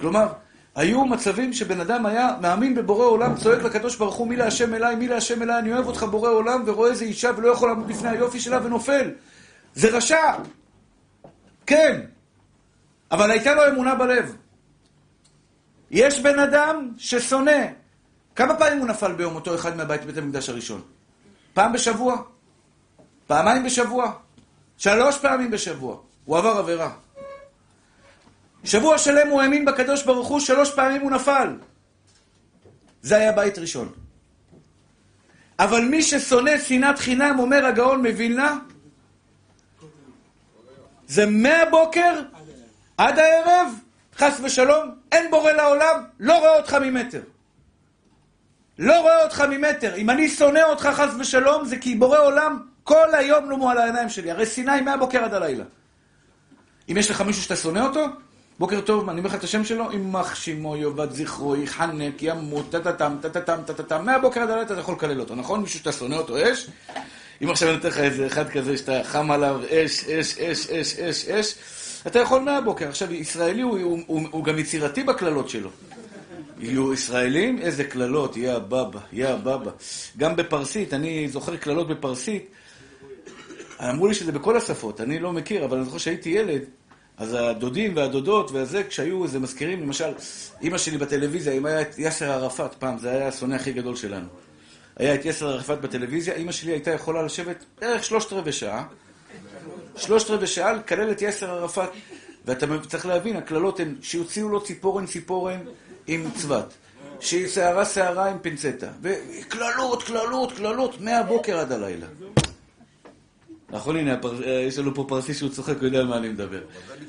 [SPEAKER 1] כלומר, היו מצבים שבן אדם היה מאמין בבורא עולם, צועק לקדוש ברוך הוא, מי להשם אליי, מי להשם אליי, אני אוהב אותך בורא עולם, ורואה איזה אישה ולא יכול לעמוד בפני היופי שלה ונופל. זה רשע. כן. אבל הייתה לו אמונה בלב. יש בן אדם ששונא. כמה פעמים הוא נפל ביום אותו אחד מהבית בית המקדש הראשון? פעם בשבוע? פעמיים בשבוע? שלוש פעמים בשבוע. הוא עבר עבירה. שבוע שלם הוא האמין בקדוש ברוך הוא, שלוש פעמים הוא נפל. זה היה בית ראשון. אבל מי ששונא שנאת חינם, אומר הגאון מווילנה, זה מהבוקר עד הערב, חס ושלום, אין בורא לעולם, לא רואה אותך ממטר. לא רואה אותך ממטר. אם אני שונא אותך חס ושלום, זה כי בורא עולם כל היום לא מועל העיניים שלי. הרי סיני מהבוקר עד הלילה. אם יש לך מישהו שאתה שונא אותו, בוקר טוב, אני אומר לך את השם שלו, יימח שמו, יאבד זכרו, יחנק, ימות, טטטם, טטטם, טטטם, מהבוקר עד הלילה אתה יכול לקלל אותו, נכון? מישהו שאתה שונא אותו אש? אם עכשיו אני נותן לך איזה אחד כזה שאתה חם עליו אש, אש, אש, אש, אש, אש, אתה יכול מהבוקר. עכשיו, ישראלי הוא, הוא, הוא, הוא גם יצירתי בקללות שלו. יהיו ישראלים, איזה קללות, יא בבא, יא בבא. גם בפרסית, אני זוכר קללות בפרסית. אמרו לי שזה בכל השפות, אני לא מכיר, אבל אני זוכר שהייתי ילד, אז הדודים והדודות וזה, כשהיו איזה מזכירים, למשל, אימא שלי בטלוויזיה, אם היה את יאסר ערפאת, פעם, זה היה השונא הכי גדול שלנו. היה את יאסר ערפאת בטלוויזיה, אימא שלי הייתה יכולה לשבת בערך שלושת רבעי שעה, שלושת רבעי שעה לקלל את יאסר ערפאת. ואתה צריך להבין, הקללות הן שיוציאו לו ציפורן ציפורן עם צבת, שערה שערה עם פינצטה, וקללות, קללות, קללות, מהבוקר עד הלילה. נכון, הנה, יש לנו פה פרסי שהוא צוחק, הוא יודע על מה אני מדבר.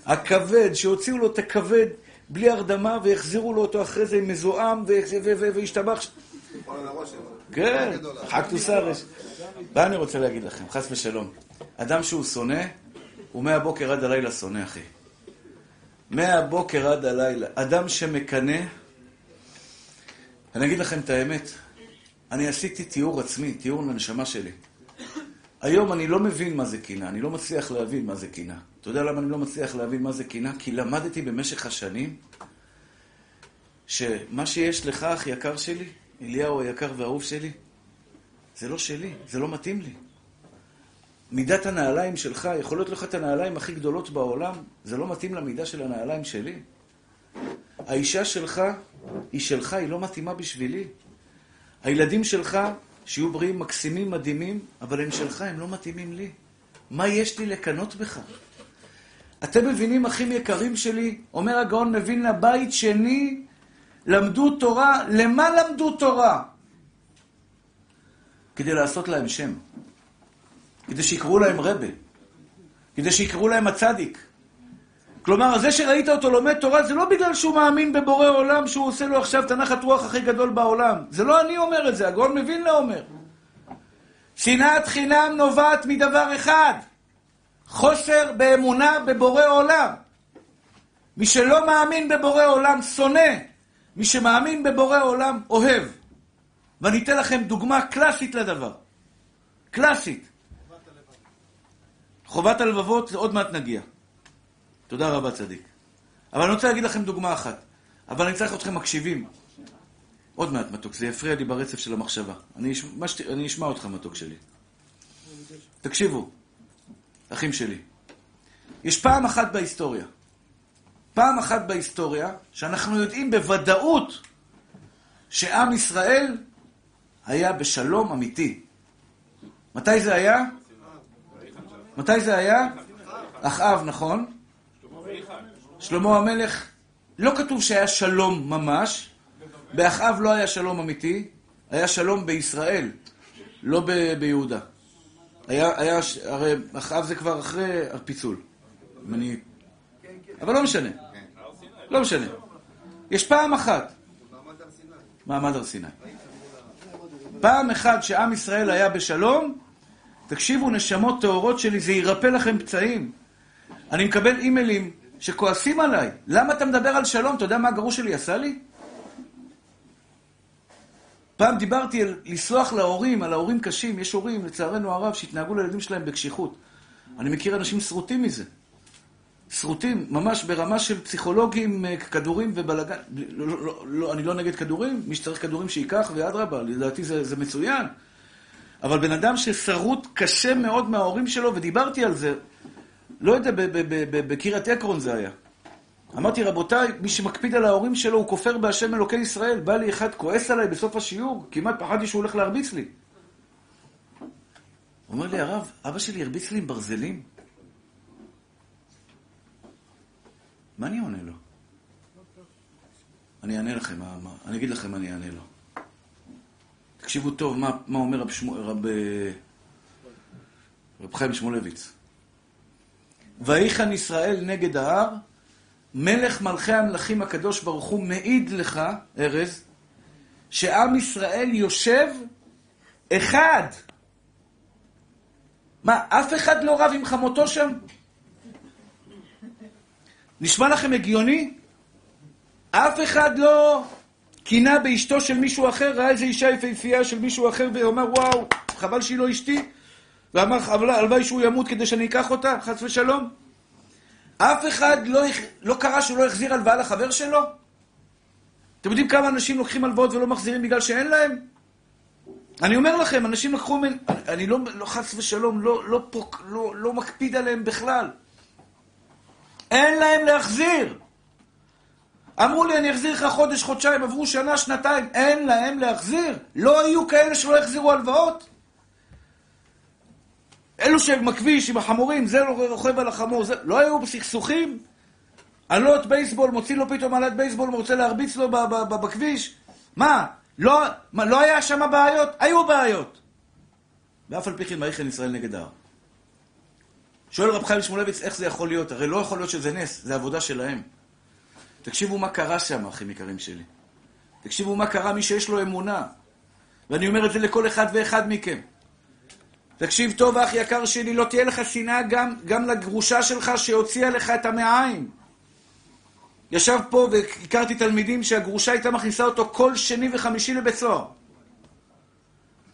[SPEAKER 1] הכבד, שהוציאו לו את הכבד בלי הרדמה, והחזירו לו אותו אחרי זה מזוהם, והשתבח... כן, חג תוסרש. מה אני רוצה להגיד לכם, חס ושלום. אדם שהוא שונא, הוא מהבוקר עד הלילה שונא, אחי. מהבוקר עד הלילה. אדם שמקנא, אני אגיד לכם את האמת, אני עשיתי תיאור עצמי, תיאור לנשמה שלי. היום אני לא מבין מה זה קינה, אני לא מצליח להבין מה זה קינה. אתה יודע למה אני לא מצליח להבין מה זה קינה? כי למדתי במשך השנים שמה שיש לך, אח יקר שלי, אליהו היקר והאהוב שלי, זה לא שלי, זה לא מתאים לי. מידת הנעליים שלך, יכול להיות לך את הנעליים הכי גדולות בעולם, זה לא מתאים למידה של הנעליים שלי. האישה שלך היא שלך, היא לא מתאימה בשבילי. הילדים שלך, שיהיו בריאים, מקסימים, מדהימים, אבל הם שלך, הם לא מתאימים לי. מה יש לי לקנות בך? אתם מבינים, אחים יקרים שלי, אומר הגאון מווילנה, בית שני, למדו תורה, למה למדו תורה? כדי לעשות להם שם. כדי שיקראו להם רבה. כדי שיקראו להם הצדיק. כלומר, זה שראית אותו לומד תורה, זה לא בגלל שהוא מאמין בבורא עולם, שהוא עושה לו עכשיו את הנחת רוח הכי גדול בעולם. זה לא אני אומר את זה, הגאון מווילנה אומר. שנאת חינם נובעת מדבר אחד, חוסר באמונה בבורא עולם. מי שלא מאמין בבורא עולם שונא, מי שמאמין בבורא עולם אוהב. ואני אתן לכם דוגמה קלאסית לדבר. קלאסית. חובת הלבבות, עוד מעט נגיע. תודה רבה, צדיק. אבל אני רוצה להגיד לכם דוגמה אחת. אבל אני צריך אתכם מקשיבים. עוד מעט, מתוק, זה יפריע לי ברצף של המחשבה. אני, אשמע, אני אשמע אותך, מתוק שלי. תקשיבו, אחים שלי. יש פעם אחת בהיסטוריה, פעם אחת בהיסטוריה, שאנחנו יודעים בוודאות שעם ישראל היה בשלום אמיתי. מתי זה היה? מתי זה היה? אחאב, נכון? שלמה המלך, לא כתוב שהיה שלום ממש, באחאב לא היה שלום אמיתי, היה שלום בישראל, לא ב- ביהודה. היה, היה, הרי אחאב זה כבר אחרי הפיצול. אני... אבל לא משנה. לא משנה. יש פעם אחת. מעמד הר סיני. פעם אחת שעם ישראל היה בשלום, תקשיבו, נשמות טהורות שלי, זה ירפא לכם פצעים. אני מקבל אימיילים שכועסים עליי. למה אתה מדבר על שלום? אתה יודע מה הגרוש שלי עשה לי? פעם דיברתי על לסלוח להורים, על ההורים קשים. יש הורים, לצערנו הרב, שהתנהגו לילדים שלהם בקשיחות. אני מכיר אנשים שרוטים מזה. שרוטים, ממש ברמה של פסיכולוגים, אה, כדורים ובלאגן. לא, לא, לא, אני לא נגד כדורים, מי שצריך כדורים שייקח, ואדרבה, לדעתי זה, זה מצוין. אבל בן אדם ששרוט קשה מאוד מההורים שלו, ודיברתי על זה, לא יודע, בקריית עקרון זה היה. אמרתי, רבותיי, מי שמקפיד על ההורים שלו הוא כופר בהשם אלוקי ישראל. בא לי אחד, כועס עליי בסוף השיעור, כמעט פחדתי שהוא הולך להרביץ לי. אומר לי, הרב, אבא שלי הרביץ לי עם ברזלים. מה אני עונה לו? אני אענה לכם, מה, מה, אני אגיד לכם מה אני אענה לו. תקשיבו טוב מה, מה אומר רב, שמו, רב, רב חיים שמואלביץ. ויחן ישראל נגד ההר, מלך מלכי המלכים הקדוש ברוך הוא מעיד לך, ארז, שעם ישראל יושב אחד. מה, אף אחד לא רב עם חמותו שם? נשמע לכם הגיוני? אף אחד לא קינה באשתו של מישהו אחר, ראה איזה אישה יפהפייה של מישהו אחר ואומר, וואו, חבל שהיא לא אשתי, ואמר, הלוואי שהוא ימות כדי שאני אקח אותה, חס ושלום. אף אחד לא, לא קרה שהוא לא החזיר הלוואה לחבר שלו? אתם יודעים כמה אנשים לוקחים הלוואות ולא מחזירים בגלל שאין להם? אני אומר לכם, אנשים לקחו ממני, אני לא, לא חס ושלום, לא, לא, פוק, לא, לא מקפיד עליהם בכלל. אין להם להחזיר. אמרו לי, אני אחזיר לך חודש, חודשיים, עברו שנה, שנתיים, אין להם להחזיר. לא יהיו כאלה שלא יחזירו הלוואות. אלו שהם בכביש עם החמורים, זה רוכב על החמור, זה... לא היו בסכסוכים? עלות בייסבול, מוציא לו פתאום עלת בייסבול, רוצה להרביץ לו בכביש? מה? לא, מה, לא היה שם בעיות? היו בעיות. ואף על פי כן ויחן ישראל נגד ההר. שואל רב חיים שמואלביץ, איך זה יכול להיות? הרי לא יכול להיות שזה נס, זה עבודה שלהם. תקשיבו מה קרה שם, אחים יקרים שלי. תקשיבו מה קרה מי שיש לו אמונה. ואני אומר את זה לכל אחד ואחד מכם. תקשיב טוב, אח יקר שלי, לא תהיה לך שנאה גם, גם לגרושה שלך שהוציאה לך את המעיים. ישב פה והכרתי תלמידים שהגרושה הייתה מכניסה אותו כל שני וחמישי לבית סוהר.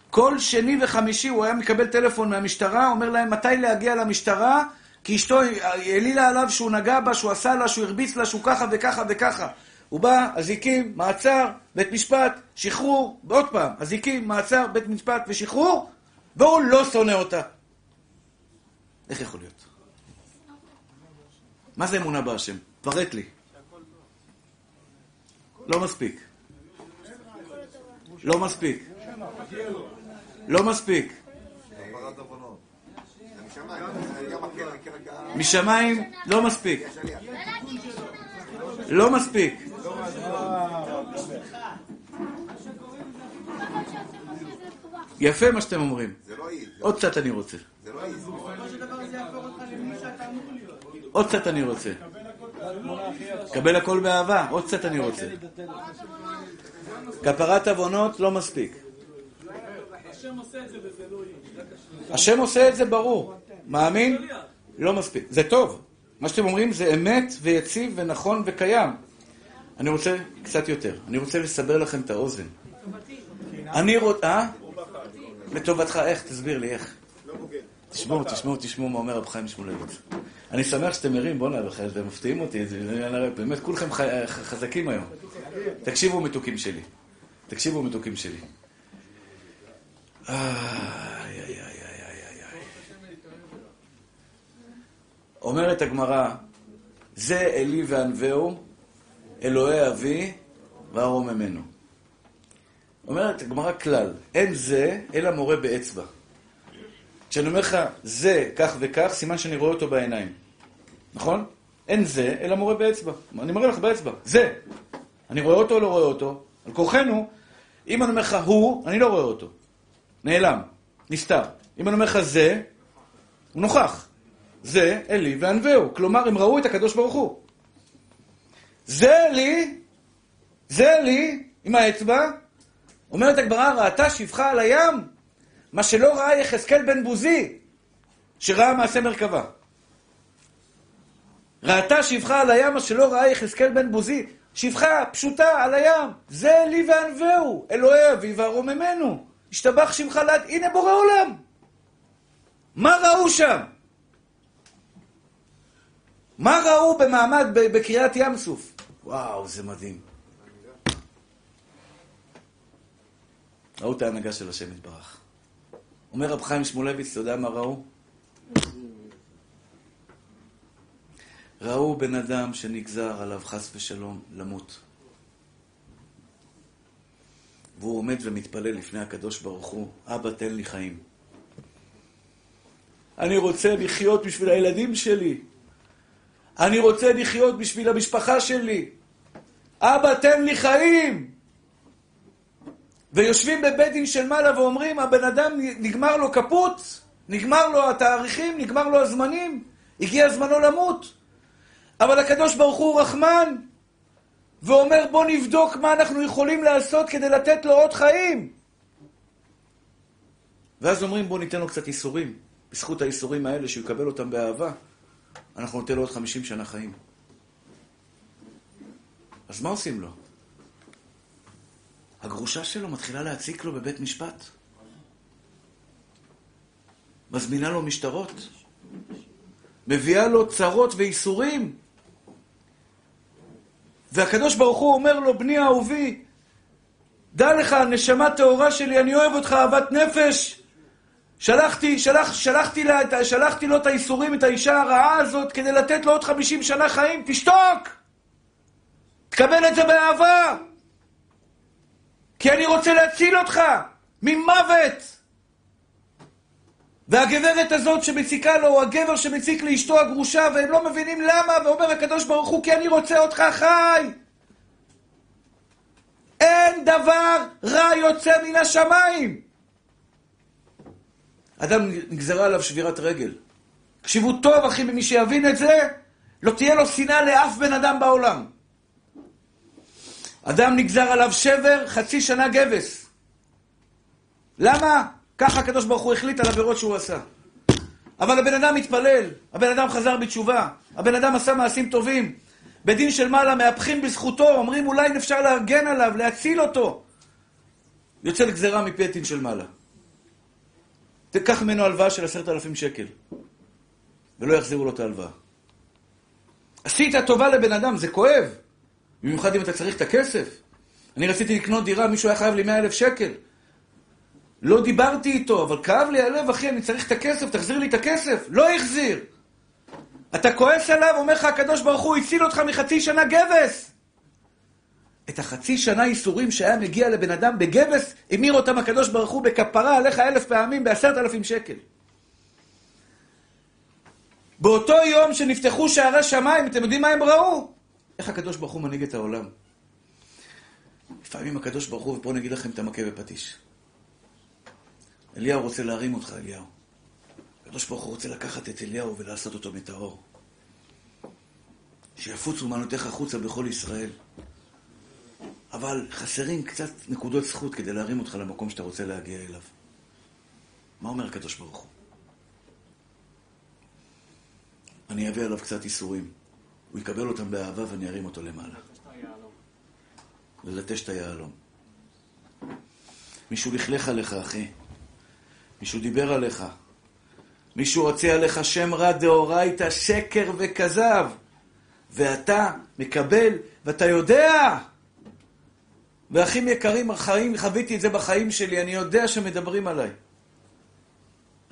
[SPEAKER 1] כל שני וחמישי הוא היה מקבל טלפון מהמשטרה, אומר להם מתי להגיע למשטרה, כי אשתו העלילה עליו שהוא נגע בה, שהוא עשה לה, שהוא הרביץ לה, שהוא ככה וככה וככה. הוא בא, אזיקים, מעצר, בית משפט, שחרור, ועוד פעם, אזיקים, מעצר, בית משפט ושחרור, והוא לא שונא אותה. איך יכול להיות? מה זה אמונה בהשם? פרט לי. לא מספיק. לא מספיק. לא מספיק. משמיים לא מספיק. לא מספיק. יפה מה שאתם אומרים. עוד קצת אני רוצה. עוד קצת אני רוצה. קבל הכל באהבה, עוד קצת אני רוצה. כפרת עוונות לא מספיק. השם עושה את זה ברור. מאמין? לא מספיק. זה טוב. מה שאתם אומרים זה אמת ויציב ונכון וקיים. אני רוצה קצת יותר. אני רוצה לסבר לכם את האוזן. אני רוצה... אה? לטובתך, איך? תסביר לי איך. תשמעו, תשמעו, תשמעו מה אומר רב חיים שמואלביץ. אני שמח שאתם ערים, בואנה, אתם מפתיעים אותי, באמת, כולכם חזקים היום. תקשיבו מתוקים שלי. תקשיבו מתוקים שלי. אומרת הגמרא, זה אלי וענווהו, אלוהי אבי וארוממנו. אומרת הגמרא כלל, אין זה אלא מורה באצבע. כשאני אומר לך, זה כך וכך, סימן שאני רואה אותו בעיניים. נכון? אין זה, אלא מורה באצבע. אני מראה לך באצבע. זה. אני רואה אותו או לא רואה אותו? על כוחנו, אם אני אומר לך הוא, אני לא רואה אותו. נעלם. נסתר. אם אני אומר לך זה, הוא נוכח. זה אלי וענווהו. כלומר, הם ראו את הקדוש ברוך הוא. זה לי, זה לי, עם האצבע, אומרת הגמרא, ראתה שפחה על הים, מה שלא ראה יחזקאל בן בוזי, שראה מעשה מרכבה. ראתה שפחה על הים, מה שלא ראה יחזקאל בן בוזי. שפחה פשוטה על הים, זה לי וענווהו, אלוהי אבי וארוממנו. השתבח שמך לעד, הנה בורא עולם. מה ראו שם? מה ראו במעמד בקריאת ים סוף? וואו, זה מדהים. ראו את ההנהגה של השם יתברך. אומר רב חיים שמואלביץ, אתה יודע מה ראו? ראו בן אדם שנגזר עליו חס ושלום למות. והוא עומד ומתפלל לפני הקדוש ברוך הוא, אבא תן לי חיים. אני רוצה לחיות בשביל הילדים שלי. אני רוצה לחיות בשביל המשפחה שלי. אבא תן לי חיים! ויושבים בבית דין של מעלה ואומרים, הבן אדם נגמר לו כפות, נגמר לו התאריכים, נגמר לו הזמנים, הגיע זמנו למות. אבל הקדוש ברוך הוא רחמן, ואומר בוא נבדוק מה אנחנו יכולים לעשות כדי לתת לו עוד חיים. ואז אומרים בוא ניתן לו קצת ייסורים. בזכות הייסורים האלה, שהוא יקבל אותם באהבה, אנחנו ניתן לו עוד חמישים שנה חיים. אז מה עושים לו? הגרושה שלו מתחילה להציק לו בבית משפט. מזמינה לו משטרות. מביאה לו צרות וייסורים. והקדוש ברוך הוא אומר לו, בני אהובי, דע לך, נשמה טהורה שלי, אני אוהב אותך אהבת נפש. שלחתי, שלח, שלחתי, לה, שלחתי לו את האיסורים, את האישה הרעה הזאת, כדי לתת לו עוד חמישים שנה חיים. תשתוק! תקבל את זה באהבה! כי אני רוצה להציל אותך ממוות! והגברת הזאת שמציקה לו, או הגבר שמציק לאשתו הגרושה, והם לא מבינים למה, ואומר הקדוש ברוך הוא, כי אני רוצה אותך חי! אין דבר רע יוצא מן השמיים! אדם נגזרה עליו שבירת רגל. תקשיבו טוב, אחי, ומי שיבין את זה, לא תהיה לו שנאה לאף בן אדם בעולם. אדם נגזר עליו שבר, חצי שנה גבס. למה? ככה הקדוש ברוך הוא החליט על עבירות שהוא עשה. אבל הבן אדם מתפלל, הבן אדם חזר בתשובה, הבן אדם עשה מעשים טובים. בדין של מעלה מהפכים בזכותו, אומרים אולי אפשר להגן עליו, להציל אותו. יוצא לגזרה מפי דין של מעלה. תיקח ממנו הלוואה של עשרת אלפים שקל, ולא יחזירו לו את ההלוואה. עשית טובה לבן אדם, זה כואב. במיוחד אם אתה צריך את הכסף. אני רציתי לקנות דירה, מישהו היה חייב לי מאה אלף שקל. לא דיברתי איתו, אבל כאב לי הלב, אחי, אני צריך את הכסף, תחזיר לי את הכסף. לא החזיר. אתה כועס עליו, אומר לך הקדוש ברוך הוא, הציל אותך מחצי שנה גבס. את החצי שנה ייסורים שהיה מגיע לבן אדם בגבס, המיר אותם הקדוש ברוך הוא בכפרה עליך אלף פעמים בעשרת אלפים שקל. באותו יום שנפתחו שערי שמיים, אתם יודעים מה הם ראו? איך הקדוש ברוך הוא מנהיג את העולם. לפעמים הקדוש ברוך הוא, ופה נגיד לכם את המכה בפטיש. אליהו רוצה להרים אותך, אליהו. הקדוש ברוך הוא רוצה לקחת את אליהו ולעשות אותו מטהור. שיפוצו מענותיך החוצה בכל ישראל. אבל חסרים קצת נקודות זכות כדי להרים אותך למקום שאתה רוצה להגיע אליו. מה אומר הקדוש ברוך הוא? אני אביא עליו קצת איסורים. הוא יקבל אותם באהבה ואני ארים אותו למעלה. ללטש את היהלום. מישהו לכלך עליך, אחי. מישהו דיבר עליך. מישהו רוצה עליך שם רע דאורייתא, שקר וכזב. ואתה מקבל, ואתה יודע. ואחים יקרים, החיים, חוויתי את זה בחיים שלי, אני יודע שמדברים עליי.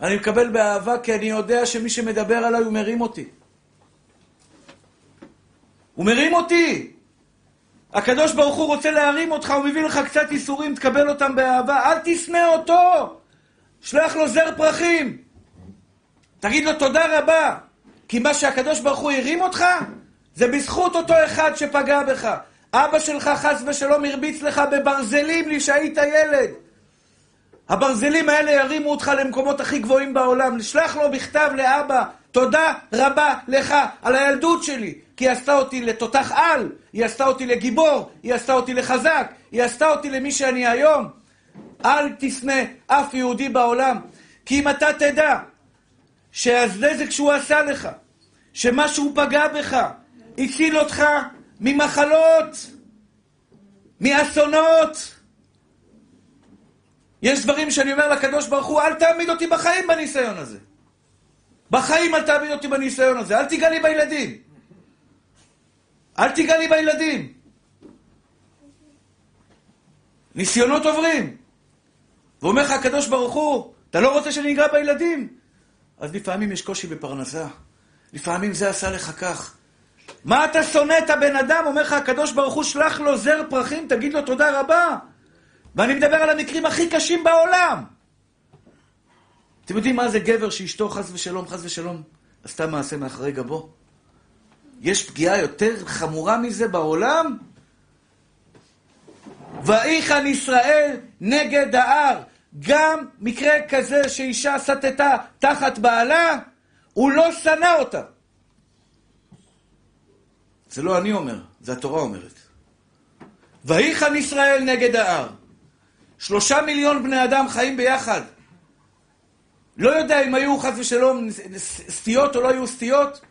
[SPEAKER 1] אני מקבל באהבה כי אני יודע שמי שמדבר עליי הוא מרים אותי. הוא מרים אותי! הקדוש ברוך הוא רוצה להרים אותך, הוא מביא לך קצת איסורים, תקבל אותם באהבה, אל תשנא אותו! שלח לו זר פרחים! תגיד לו תודה רבה, כי מה שהקדוש ברוך הוא הרים אותך, זה בזכות אותו אחד שפגע בך. אבא שלך חס ושלום הרביץ לך בברזלים לי שהיית ילד. הברזלים האלה ירימו אותך למקומות הכי גבוהים בעולם. לשלח לו בכתב לאבא, תודה רבה לך על הילדות שלי, כי היא עשתה אותי לתותח על, היא עשתה אותי לגיבור, היא עשתה אותי לחזק, היא עשתה אותי למי שאני היום. אל תשנא אף יהודי בעולם, כי אם אתה תדע שהנזק שהוא עשה לך, שמה שהוא פגע בך, הציל אותך ממחלות, מאסונות. יש דברים שאני אומר לקדוש ברוך הוא, אל תעמיד אותי בחיים בניסיון הזה. בחיים אל תעמיד אותי בניסיון הזה, אל תיגע לי בילדים. אל תיגע לי בילדים. ניסיונות עוברים. ואומר לך הקדוש ברוך הוא, אתה לא רוצה שאני אגע בילדים? אז לפעמים יש קושי בפרנסה. לפעמים זה עשה לך כך. מה אתה שונא את הבן אדם? אומר לך הקדוש ברוך הוא, שלח לו זר פרחים, תגיד לו תודה רבה. ואני מדבר על המקרים הכי קשים בעולם. אתם יודעים מה זה גבר שאשתו חס ושלום, חס ושלום, עשתה מעשה מאחורי גבו? יש פגיעה יותר חמורה מזה בעולם? ויחן ישראל נגד ההר. גם מקרה כזה שאישה סטתה תחת בעלה, הוא לא שנא אותה. זה לא אני אומר, זה התורה אומרת. ויחן ישראל נגד ההר. שלושה מיליון בני אדם חיים ביחד. לא יודע אם היו חס ושלום סטיות או לא היו סטיות,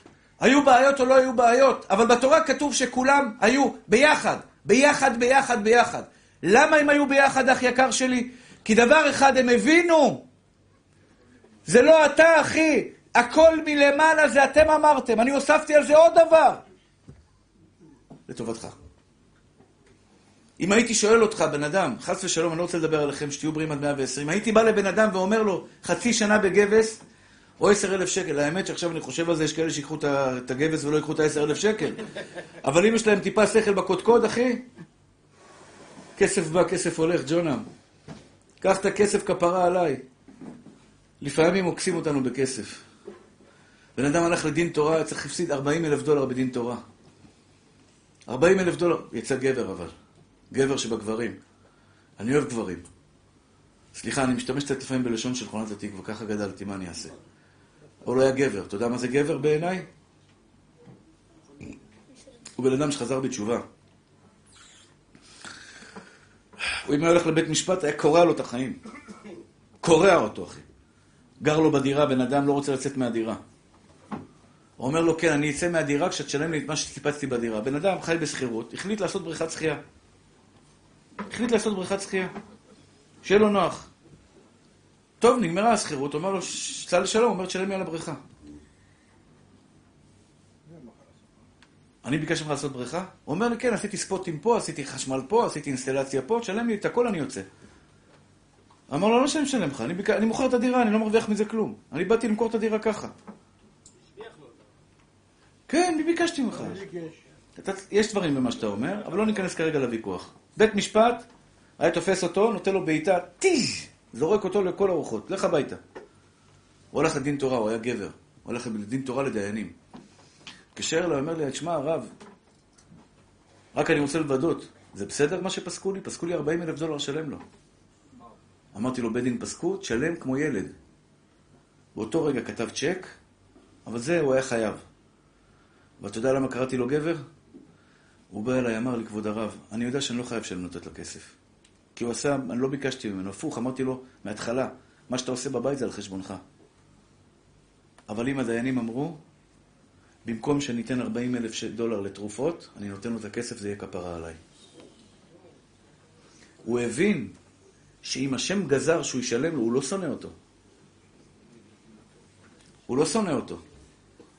[SPEAKER 1] היו בעיות או לא היו בעיות, אבל בתורה כתוב שכולם היו ביחד, ביחד, ביחד, ביחד. למה הם היו ביחד, אח יקר שלי? כי דבר אחד הם הבינו, זה לא אתה, אחי, הכל מלמעלה זה אתם אמרתם. אני הוספתי על זה עוד דבר. לטובתך. אם הייתי שואל אותך, בן אדם, חס ושלום, אני לא רוצה לדבר עליכם, שתהיו בריאים עד 120, הייתי בא לבן אדם ואומר לו, חצי שנה בגבס, או עשר אלף שקל. האמת שעכשיו אני חושב על זה, יש כאלה שיקחו את הגבס ולא ייקחו את העשר אלף שקל. אבל אם יש להם טיפה שכל בקודקוד, אחי, כסף בא, כסף הולך, ג'ונם. קח את הכסף כפרה עליי. לפעמים עוקסים אותנו בכסף. בן אדם הלך לדין תורה, צריך להפסיד 40 אלף דולר בדין תורה. 40 אלף דולר, יצא גבר אבל. גבר שבגברים. אני אוהב גברים. סליחה, אני משתמש קצת לפעמים בלשון של מכונת התקווה, ככה גדלתי, מה אני אעשה? או לא היה גבר. אתה יודע מה זה גבר בעיניי? הוא בן אדם שחזר בתשובה. הוא אם היה הולך לבית משפט, היה קורע לו את החיים. קורע אותו, אחי. גר לו בדירה, בן אדם לא רוצה לצאת מהדירה. הוא אומר לו, כן, אני אצא מהדירה כשתשלם לי את מה שסיפצתי בדירה. בן אדם חי בשכירות, החליט לעשות בריכת שחייה. החליט לעשות בריכת שחייה. שיהיה לו נוח. טוב, נגמרה השכירות, אומר לו, סע לשלום, אומר, תשלם לי על הבריכה. אני ביקשתי ממך לעשות בריכה? הוא אומר לי, כן, עשיתי ספוטים פה, עשיתי חשמל פה, עשיתי אינסטלציה פה, תשלם לי את הכל, אני יוצא. אמר לו, לא שאני משלם לך, אני, ביק... אני מוכר את הדירה, אני לא מרוויח מזה כלום. אני באתי למכור את הדירה ככה. כן, אני ביקשתי ממך. יש דברים במה שאתה אומר, אבל לא ניכנס כרגע לוויכוח. בית משפט, היה תופס אותו, נותן לו בעיטה, טיז! זורק אותו לכל הרוחות, לך הביתה. הוא הולך לדין תורה, הוא היה גבר. הוא הולך לדין תורה לדיינים. מתקשר אליי, אומר לי, תשמע, הרב, רק אני רוצה לוודות, זה בסדר מה שפסקו לי? פסקו לי 40 אלף דולר, שלם לו. אמרתי לו, בית דין פסקו, תשלם כמו ילד. באותו רגע כתב צ'ק, אבל זה, הוא היה חייב. ואתה יודע למה קראתי לו גבר? הוא בא אליי, אמר לי, כבוד הרב, אני יודע שאני לא חייב שאני נותן לו כסף. כי הוא עשה, אני לא ביקשתי ממנו, הפוך, אמרתי לו, מההתחלה, מה שאתה עושה בבית זה על חשבונך. אבל אם הדיינים אמרו, במקום שניתן 40 אלף דולר לתרופות, אני נותן לו את הכסף, זה יהיה כפרה עליי. הוא הבין שאם השם גזר שהוא ישלם לו, הוא לא שונא אותו. הוא לא שונא אותו.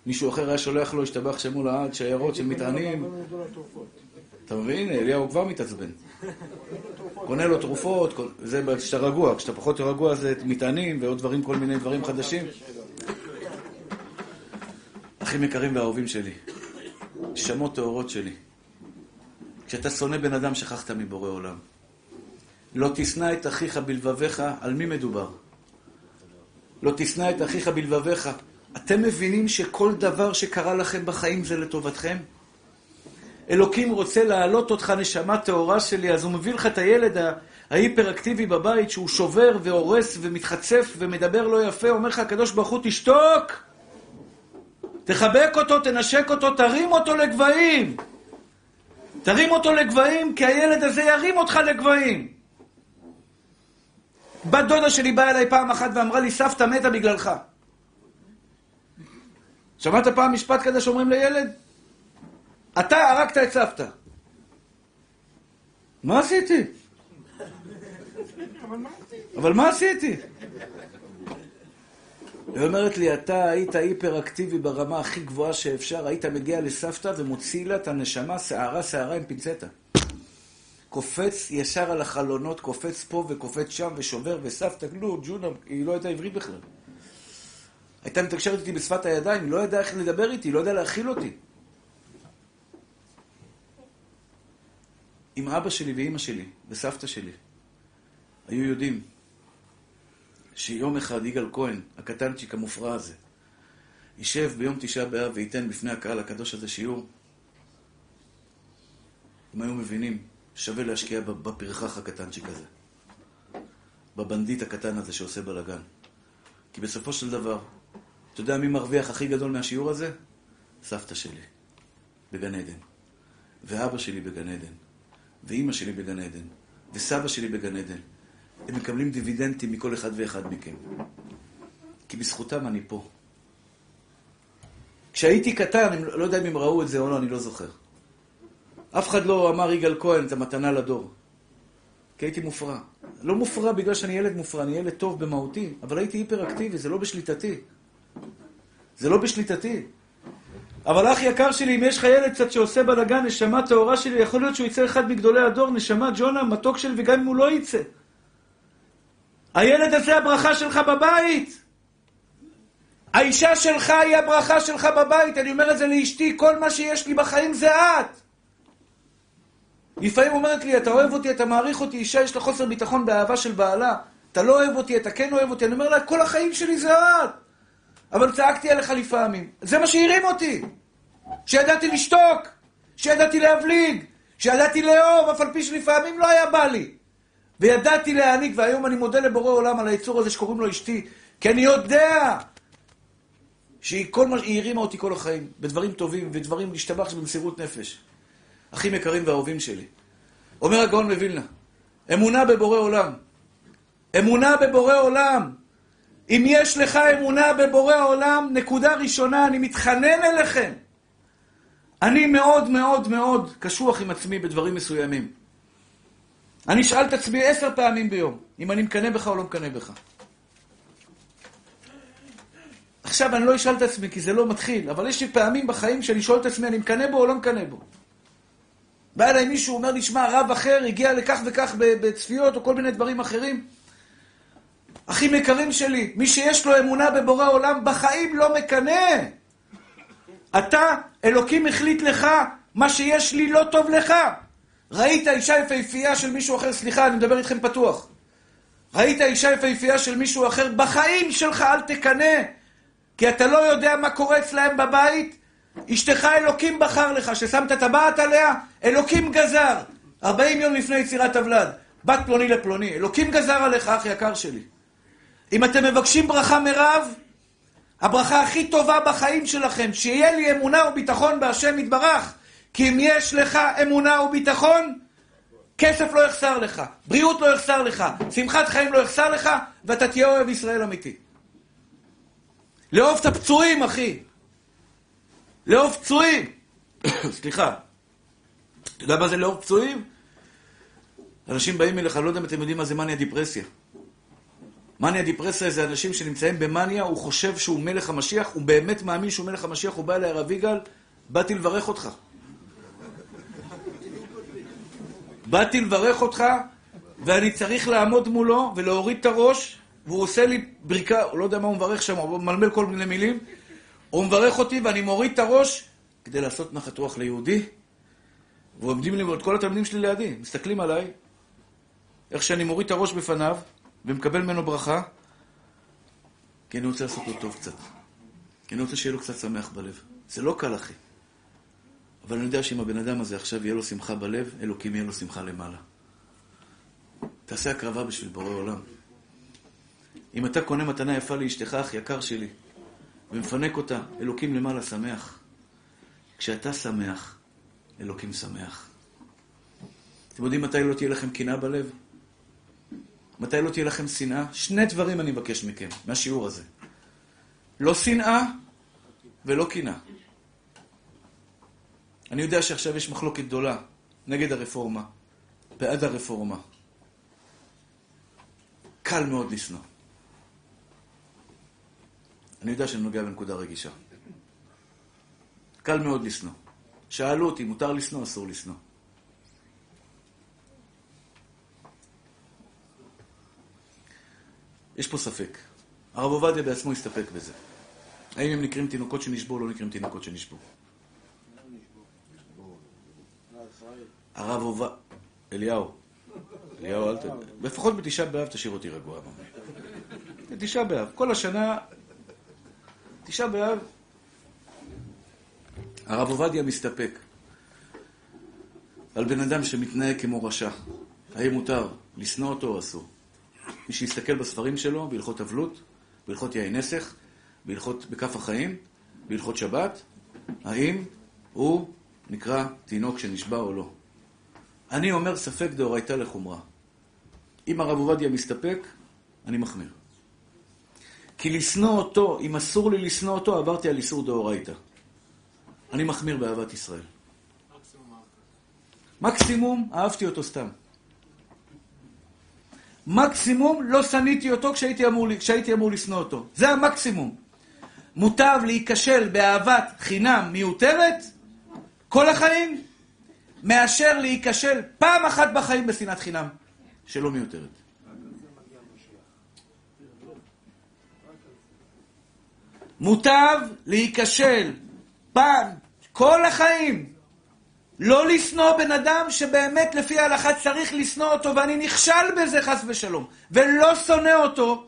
[SPEAKER 1] מישהו אחר היה שולח לו, השתבח שמו לעד, שיירות של מטענים. אתה מבין? אליהו כבר מתעצבן. קונה לו תרופות, זה כשאתה רגוע, כשאתה פחות רגוע זה מטענים ועוד דברים, כל מיני דברים חדשים. אחים יקרים ואהובים שלי, שמות טהורות שלי. כשאתה שונא בן אדם, שכחת מבורא עולם. לא תשנא את אחיך בלבביך, על מי מדובר? לא תשנא את אחיך בלבביך. אתם מבינים שכל דבר שקרה לכם בחיים זה לטובתכם? אלוקים רוצה להעלות אותך, נשמה טהורה שלי, אז הוא מביא לך את הילד ההיפראקטיבי בבית, שהוא שובר והורס ומתחצף ומדבר לא יפה, אומר לך הקדוש ברוך הוא, תשתוק! תחבק אותו, תנשק אותו, תרים אותו לגבהים. תרים אותו לגבהים, כי הילד הזה ירים אותך לגבהים. בת דודה שלי באה אליי פעם אחת ואמרה לי, סבתא מתה בגללך. שמעת פעם משפט כזה שאומרים לילד? אתה הרגת את סבתא. מה עשיתי? אבל מה עשיתי? היא אומרת לי, אתה היית היפראקטיבי ברמה הכי גבוהה שאפשר, היית מגיע לסבתא ומוציא לה את הנשמה, שערה שערה עם פינצטה. קופץ ישר על החלונות, קופץ פה וקופץ שם ושובר, וסבתא, לא, ג'ונה, היא לא הייתה עברית בכלל. הייתה מתקשרת איתי בשפת הידיים, לא ידעה איך לדבר איתי, לא ידעה להכיל אותי. עם אבא שלי ואימא שלי וסבתא שלי היו יודעים שיום אחד יגאל כהן, הקטנצ'יק המופרע הזה, יישב ביום תשעה באב וייתן בפני הקהל הקדוש הזה שיעור, הם היו מבינים, שווה להשקיע בפרחח הקטנצ'יק הזה. בבנדיט הקטן הזה שעושה בלאגן. כי בסופו של דבר, אתה יודע מי מרוויח הכי גדול מהשיעור הזה? סבתא שלי, בגן עדן. ואבא שלי בגן עדן. ואימא שלי בגן עדן. וסבא שלי בגן עדן. הם מקבלים דיבידנדים מכל אחד ואחד מכם. כי בזכותם אני פה. כשהייתי קטן, אני לא יודע אם הם ראו את זה או לא, אני לא זוכר. אף אחד לא אמר יגאל כהן את המתנה לדור. כי הייתי מופרע. לא מופרע בגלל שאני ילד מופרע, אני ילד טוב במהותי, אבל הייתי היפראקטיבי, זה לא בשליטתי. זה לא בשליטתי. אבל אח יקר שלי, אם יש לך ילד קצת שעושה בלאגן, נשמה טהורה שלי, יכול להיות שהוא יצא אחד מגדולי הדור, נשמה ג'ונה, מתוק שלי, וגם אם הוא לא יצא. הילד הזה הברכה שלך בבית. האישה שלך היא הברכה שלך בבית. אני אומר את זה לאשתי, כל מה שיש לי בחיים זה את. לפעמים אומרת לי, אתה אוהב אותי, אתה מעריך אותי, אישה יש לה חוסר ביטחון באהבה של בעלה. אתה לא אוהב אותי, אתה כן אוהב אותי. אני אומר לה, כל החיים שלי זה את. אבל צעקתי עליך לפעמים. זה מה שהרים אותי. שידעתי לשתוק, שידעתי להבליג, שידעתי לאהוב, אף על פי שלפעמים לא היה בא לי. וידעתי להעניק, והיום אני מודה לבורא עולם על היצור הזה שקוראים לו אשתי, כי אני יודע שהיא כל מה, היא הרימה אותי כל החיים, בדברים טובים ודברים להשתבח במסירות נפש. אחים יקרים ואהובים שלי. אומר הגאון מווילנה, אמונה בבורא עולם. אמונה בבורא עולם. אם יש לך אמונה בבורא עולם, נקודה ראשונה, אני מתחנן אליכם. אני מאוד מאוד מאוד קשוח עם עצמי בדברים מסוימים. אני אשאל את עצמי עשר פעמים ביום, אם אני מקנא בך או לא מקנא בך. עכשיו אני לא אשאל את עצמי, כי זה לא מתחיל, אבל יש לי פעמים בחיים שאני שואל את עצמי, אני מקנא בו או לא מקנא בו. בא אליי מישהו, אומר לי, שמע, רב אחר הגיע לכך וכך בצפיות או כל מיני דברים אחרים. אחים יקרים שלי, מי שיש לו אמונה בבורא עולם, בחיים לא מקנא. אתה, אלוקים החליט לך, מה שיש לי לא טוב לך. ראית אישה יפהפייה של מישהו אחר, סליחה, אני מדבר איתכם פתוח. ראית אישה יפהפייה של מישהו אחר, בחיים שלך אל תקנא. כי אתה לא יודע מה קורה אצלהם בבית. אשתך אלוקים בחר לך, ששמת טבעת עליה, אלוקים גזר. 40 יום לפני יצירת הוולד, בת פלוני לפלוני, אלוקים גזר עליך, אח יקר שלי. אם אתם מבקשים ברכה מרב, הברכה הכי טובה בחיים שלכם, שיהיה לי אמונה וביטחון בהשם יתברך. כי אם יש לך אמונה וביטחון, כסף לא יחסר לך, בריאות לא יחסר לך, שמחת חיים לא יחסר לך, ואתה תהיה אוהב ישראל אמיתי. לאהוב את הפצועים, אחי. לאהוב פצועים. סליחה. אתה יודע מה זה לאהוב פצועים? אנשים באים אליך, לא יודע אם אתם יודעים מה זה מניה דיפרסיה. מניה דיפרסיה זה אנשים שנמצאים במניה, הוא חושב שהוא מלך המשיח, הוא באמת מאמין שהוא מלך המשיח, הוא בא אליי, הרב יגאל, באתי לברך אותך. באתי לברך אותך, ואני צריך לעמוד מולו ולהוריד את הראש, והוא עושה לי בריקה, הוא לא יודע מה הוא מברך שם, הוא מלמל כל מיני מילים. הוא מברך אותי ואני מוריד את הראש כדי לעשות נחת רוח ליהודי. ועומדים לי, ועוד כל התלמידים שלי לידי, מסתכלים עליי, איך שאני מוריד את הראש בפניו ומקבל ממנו ברכה, כי אני רוצה לעשות לו טוב קצת. כי אני רוצה שיהיה לו קצת שמח בלב. זה לא קל, אחי. אבל אני יודע שאם הבן אדם הזה עכשיו יהיה לו שמחה בלב, אלוקים יהיה לו שמחה למעלה. תעשה הקרבה בשביל בורא עולם. אם אתה קונה מתנה יפה לאשתך, אח יקר שלי, ומפנק אותה, אלוקים למעלה שמח. כשאתה שמח, אלוקים שמח. אתם יודעים מתי לא תהיה לכם קנאה בלב? מתי לא תהיה לכם שנאה? שני דברים אני מבקש מכם, מהשיעור הזה. לא שנאה ולא קנאה. אני יודע שעכשיו יש מחלוקת גדולה נגד הרפורמה, בעד הרפורמה. קל מאוד לשנוא. אני יודע שאני נוגע בנקודה רגישה. קל מאוד לשנוא. שאלו אותי, מותר לשנוא, אסור לשנוא. יש פה ספק. הרב עובדיה בעצמו הסתפק בזה. האם הם נקראים תינוקות שנשבו או לא נקראים תינוקות שנשבו? הרב עובדיה... אליהו. אליהו, אל ת... לפחות בתשעה באב תשאיר אותי רגוע. בתשעה באב. כל השנה תשעה באב, הרב עובדיה מסתפק על בן אדם שמתנהג כמו רשע. האם מותר לשנוא אותו או אסור? מי שיסתכל בספרים שלו, בהלכות אבלות, בהלכות יין נסך, בהלכות בכף החיים, בהלכות שבת, האם הוא נקרא תינוק שנשבע או לא. אני אומר ספק דאורייתא לחומרה. אם הרב עובדיה מסתפק, אני מחמיר. כי לשנוא אותו, אם אסור לי לשנוא אותו, עברתי על איסור דאורייתא. אני מחמיר באהבת ישראל. מקסימום אהבתי אותו סתם. מקסימום לא שנאתי אותו כשהייתי אמור, כשהייתי אמור לשנוא אותו. זה המקסימום. מוטב להיכשל באהבת חינם מיותרת כל החיים, מאשר להיכשל פעם אחת בחיים בשנאת חינם שלא מיותרת. מוטב להיכשל פעם, כל החיים, לא לשנוא בן אדם שבאמת לפי ההלכה צריך לשנוא אותו, ואני נכשל בזה חס ושלום, ולא שונא אותו,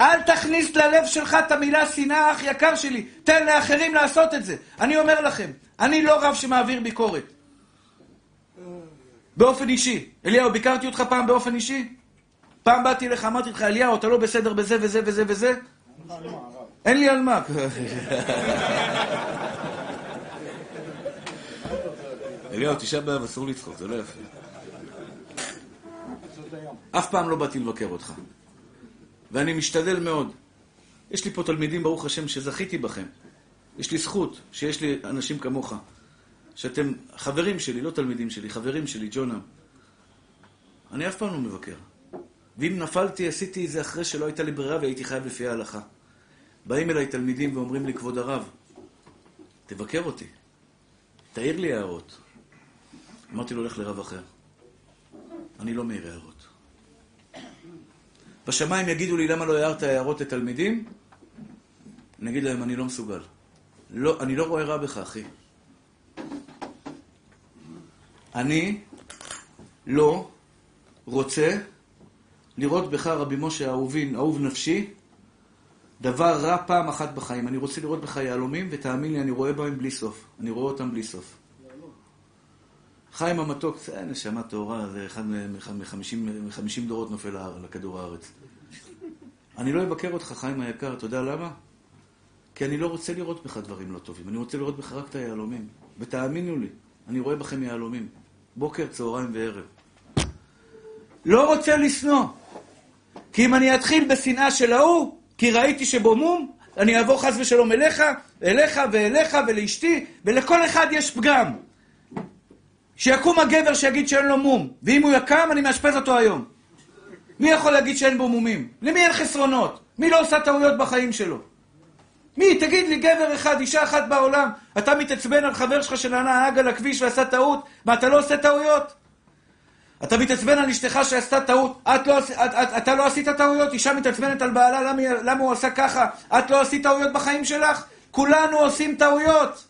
[SPEAKER 1] אל תכניס ללב שלך את המילה שנאה, אח יקר שלי. תן לאחרים לעשות את זה. אני אומר לכם, אני לא רב שמעביר ביקורת. באופן אישי. אליהו, ביקרתי אותך פעם באופן אישי? פעם באתי אליך, אמרתי לך, אליהו, אתה לא בסדר בזה וזה וזה וזה? אין לי על מה. אליהו, תשעה באב אסור לצחוק, זה לא יפה. אף פעם לא באתי לבקר אותך. ואני משתדל מאוד. יש לי פה תלמידים, ברוך השם, שזכיתי בכם. יש לי זכות שיש לי אנשים כמוך, שאתם חברים שלי, לא תלמידים שלי, חברים שלי, ג'ונם. אני אף פעם לא מבקר. ואם נפלתי, עשיתי את זה אחרי שלא הייתה לי ברירה והייתי חייב לפי ההלכה. באים אליי תלמידים ואומרים לי, כבוד הרב, תבקר אותי, תעיר לי הערות. אמרתי לו, לך לרב אחר. אני לא מעיר הערות. בשמיים יגידו לי, למה לא הערת הערות לתלמידים? אני אגיד להם, אני לא מסוגל. לא, אני לא רואה רע בך, אחי. אני לא רוצה לראות בך, רבי משה אהובי, אהוב נפשי, דבר רע פעם אחת בחיים. אני רוצה לראות בך יהלומים, ותאמין לי, אני רואה בהם בלי סוף. אני רואה אותם בלי סוף. חיים המתוק, זה נשמה טהורה, זה אחד מחמישים דורות נופל לכדור הארץ. אני לא אבקר אותך, חיים היקר, אתה יודע למה? כי אני לא רוצה לראות בך דברים לא טובים, אני רוצה לראות בך רק את היהלומים. ותאמינו לי, אני רואה בכם יהלומים. בוקר, צהריים וערב. לא רוצה לשנוא. כי אם אני אתחיל בשנאה של ההוא, כי ראיתי שבו מום, אני אעבור חס ושלום אליך, אליך ואליך ולאשתי, ולכל אחד יש פגם. שיקום הגבר שיגיד שאין לו מום, ואם הוא יקם, אני מאשפז אותו היום. מי יכול להגיד שאין בו מומים? למי אין חסרונות? מי לא עושה טעויות בחיים שלו? מי? תגיד לי, גבר אחד, אישה אחת בעולם, אתה מתעצבן על חבר שלך שנהג על הכביש ועשה טעות? מה, אתה לא עושה טעויות? אתה מתעצבן על אשתך שעשתה טעות, את לא, את, את, אתה לא עשית טעויות? אישה מתעצבנת על בעלה, למה, למה הוא עשה ככה? את לא עשית טעויות בחיים שלך? כולנו עושים טעויות.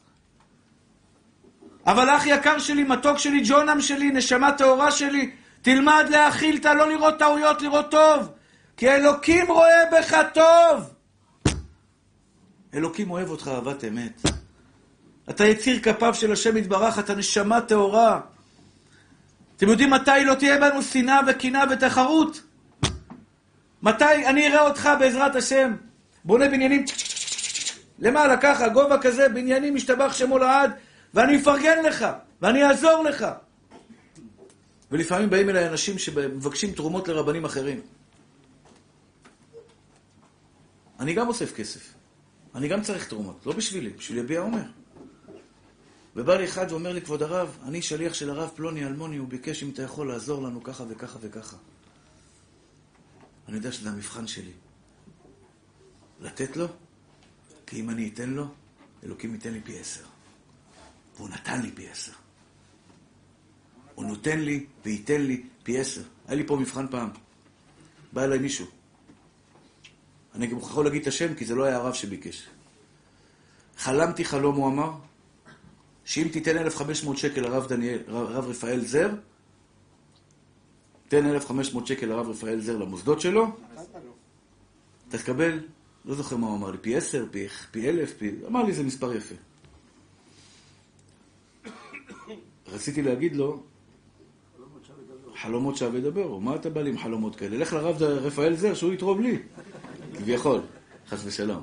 [SPEAKER 1] אבל אח יקר שלי, מתוק שלי, ג'ונם שלי, נשמה טהורה שלי, תלמד להכיל, אתה לא לראות טעויות, לראות טוב. כי אלוקים רואה בך טוב. אלוקים אוהב אותך אהבת אמת. אתה יציר כפיו של השם יתברך, אתה נשמה טהורה. אתם יודעים מתי לא תהיה בנו שנאה וקנאה ותחרות? מתי אני אראה אותך בעזרת השם? בונה בניינים למעלה ככה, גובה כזה, בניינים משתבח שמו לעד, ואני אפרגן לך, ואני אעזור לך. ולפעמים באים אליי אנשים שמבקשים תרומות לרבנים אחרים. אני גם אוסף כסף. אני גם צריך תרומות, לא בשבילי, בשביל יביע עומר. ובא לי אחד ואומר לי, כבוד הרב, אני שליח של הרב פלוני אלמוני, הוא ביקש אם אתה יכול לעזור לנו ככה וככה וככה. אני יודע שזה המבחן שלי. לתת לו, כי אם אני אתן לו, אלוקים ייתן לי פי עשר. והוא נתן לי פי עשר. הוא נותן לי וייתן לי פי עשר. היה לי פה מבחן פעם. בא אליי מישהו. אני גם יכול להגיד את השם, כי זה לא היה הרב שביקש. חלמתי חלום, הוא אמר, שאם תיתן 1,500 שקל לרב דניאל, רב רפאל זר, תן 1,500 שקל לרב רפאל זר למוסדות שלו, אתה תקבל, לא זוכר מה הוא אמר לי, פי עשר, פי, פי אלף, פי... אמר לי זה מספר יפה. רציתי להגיד לו, חלומות שווא ידברו, מה אתה בא לי עם חלומות כאלה? לך לרב רפאל זר שהוא יתרום לי, כביכול, חס ושלום.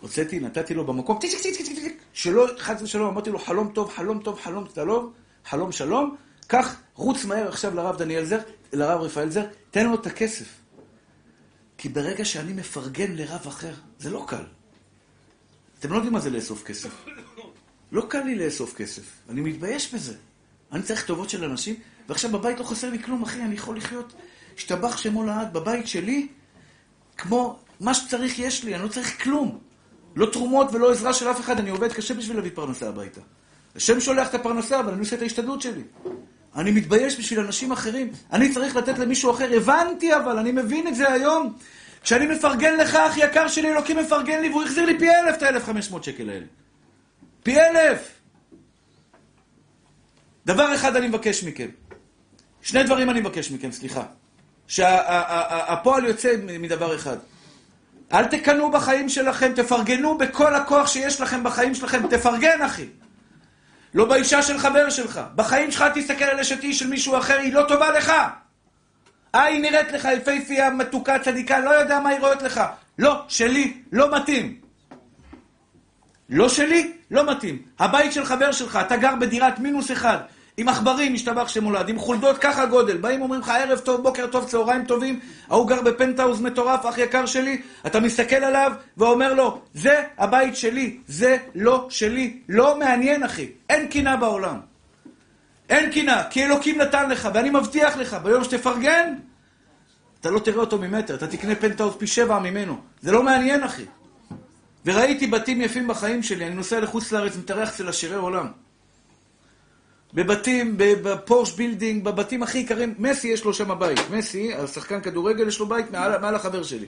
[SPEAKER 1] הוצאתי, נתתי לו במקום, טיק טיק טיק טיק טיק, שלא, חס ושלום, אמרתי לו, חלום טוב, חלום טוב, חלום טוב, חלום שלום, קח, רוץ מהר עכשיו לרב דניאל זר, לרב רפאל זר, תן לו את הכסף. כי ברגע שאני מפרגן לרב אחר, זה לא קל. אתם לא יודעים מה זה לאסוף כסף. לא קל לי לאסוף כסף, אני מתבייש בזה. אני צריך טובות של אנשים, ועכשיו בבית לא חסר לי כלום, אחי, אני יכול לחיות, השתבח שמו לעד בבית שלי, כמו מה שצריך יש לי, אני לא צריך כלום. לא תרומות ולא עזרה של אף אחד, אני עובד קשה בשביל להביא פרנסה הביתה. השם שולח את הפרנסה, אבל אני עושה את ההשתדלות שלי. אני מתבייש בשביל אנשים אחרים. אני צריך לתת למישהו אחר. הבנתי אבל, אני מבין את זה היום. כשאני מפרגן לך, אח יקר שלי, אלוקים מפרגן לי, והוא החזיר לי פי אלף את האלף חמש מאות שקל האלה. פי אלף! דבר אחד אני מבקש מכם. שני דברים אני מבקש מכם, סליחה. שהפועל יוצא מדבר אחד. אל תקנאו בחיים שלכם, תפרגנו בכל הכוח שיש לכם בחיים שלכם. תפרגן, אחי. לא באישה של חבר שלך. בחיים שלך תסתכל על אשת איש של מישהו אחר, היא לא טובה לך. אה, היא נראית לך יפייפייה, מתוקה, צדיקה, לא יודע מה היא רואה לך. לא, שלי, לא מתאים. לא שלי, לא מתאים. הבית של חבר שלך, אתה גר בדירת מינוס אחד. עם עכברים, משתבח שמולד, עם חולדות ככה גודל, באים אומרים לך ערב טוב, בוקר טוב, צהריים טובים, ההוא גר בפנטהאוז מטורף, אח יקר שלי, אתה מסתכל עליו ואומר לו, זה הבית שלי, זה לא שלי, לא מעניין אחי, אין קינה בעולם. אין קינה, כי אלוקים נתן לך, ואני מבטיח לך, ביום שתפרגן, אתה לא תראה אותו ממטר, אתה תקנה פנטהאוז פי שבע ממנו. זה לא מעניין אחי. וראיתי בתים יפים בחיים שלי, אני נוסע לחוץ לארץ, מתארח אצל עשירי עולם. בבתים, ב Porsche building, בבתים הכי יקרים, מסי יש לו שם בית. מסי, השחקן כדורגל, יש לו בית מעל, מעל החבר שלי.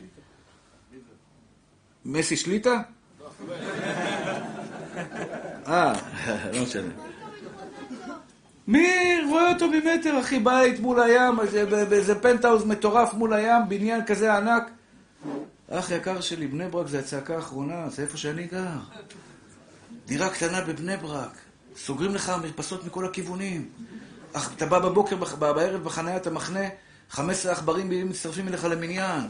[SPEAKER 1] מסי שליטה? אה, לא משנה. מי רואה אותו ממטר, אחי, בית מול הים, באיזה פנטהאוז מטורף מול הים, בניין כזה ענק. אח יקר שלי, בני ברק זה הצעקה האחרונה, זה איפה שאני גר. דירה קטנה בבני ברק. סוגרים לך מרפסות מכל הכיוונים. אך אתה בא בבוקר, בערב בחניית המחנה, 15 עכברים מצטרפים אליך למניין.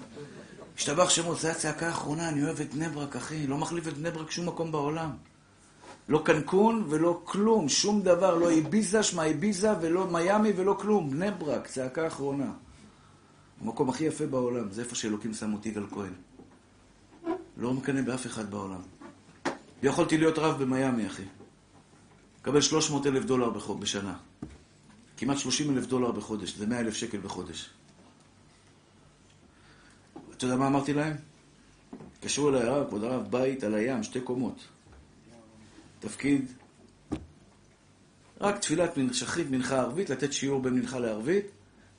[SPEAKER 1] השתבח שמו, זו הצעקה האחרונה, אני אוהב את בני ברק, אחי. לא מחליף את בני ברק שום מקום בעולם. לא קנקון ולא כלום, שום דבר, לא איביזה, שמע איביזה, ולא מיאמי ולא כלום. בני ברק, צעקה אחרונה. המקום הכי יפה בעולם, זה איפה שאלוקים שם אותי גל כהן. לא מקנא באף אחד בעולם. ויכולתי להיות רב במיאמי, אחי. מקבל 300 אלף דולר בשנה. כמעט 30 אלף דולר בחודש, זה 100 אלף שקל בחודש. אתה יודע מה אמרתי להם? התקשרו אליי הרב, כבוד הרב, בית על הים, שתי קומות. תפקיד, רק תפילת שחרית, מנחה ערבית, לתת שיעור בין מנחה לערבית,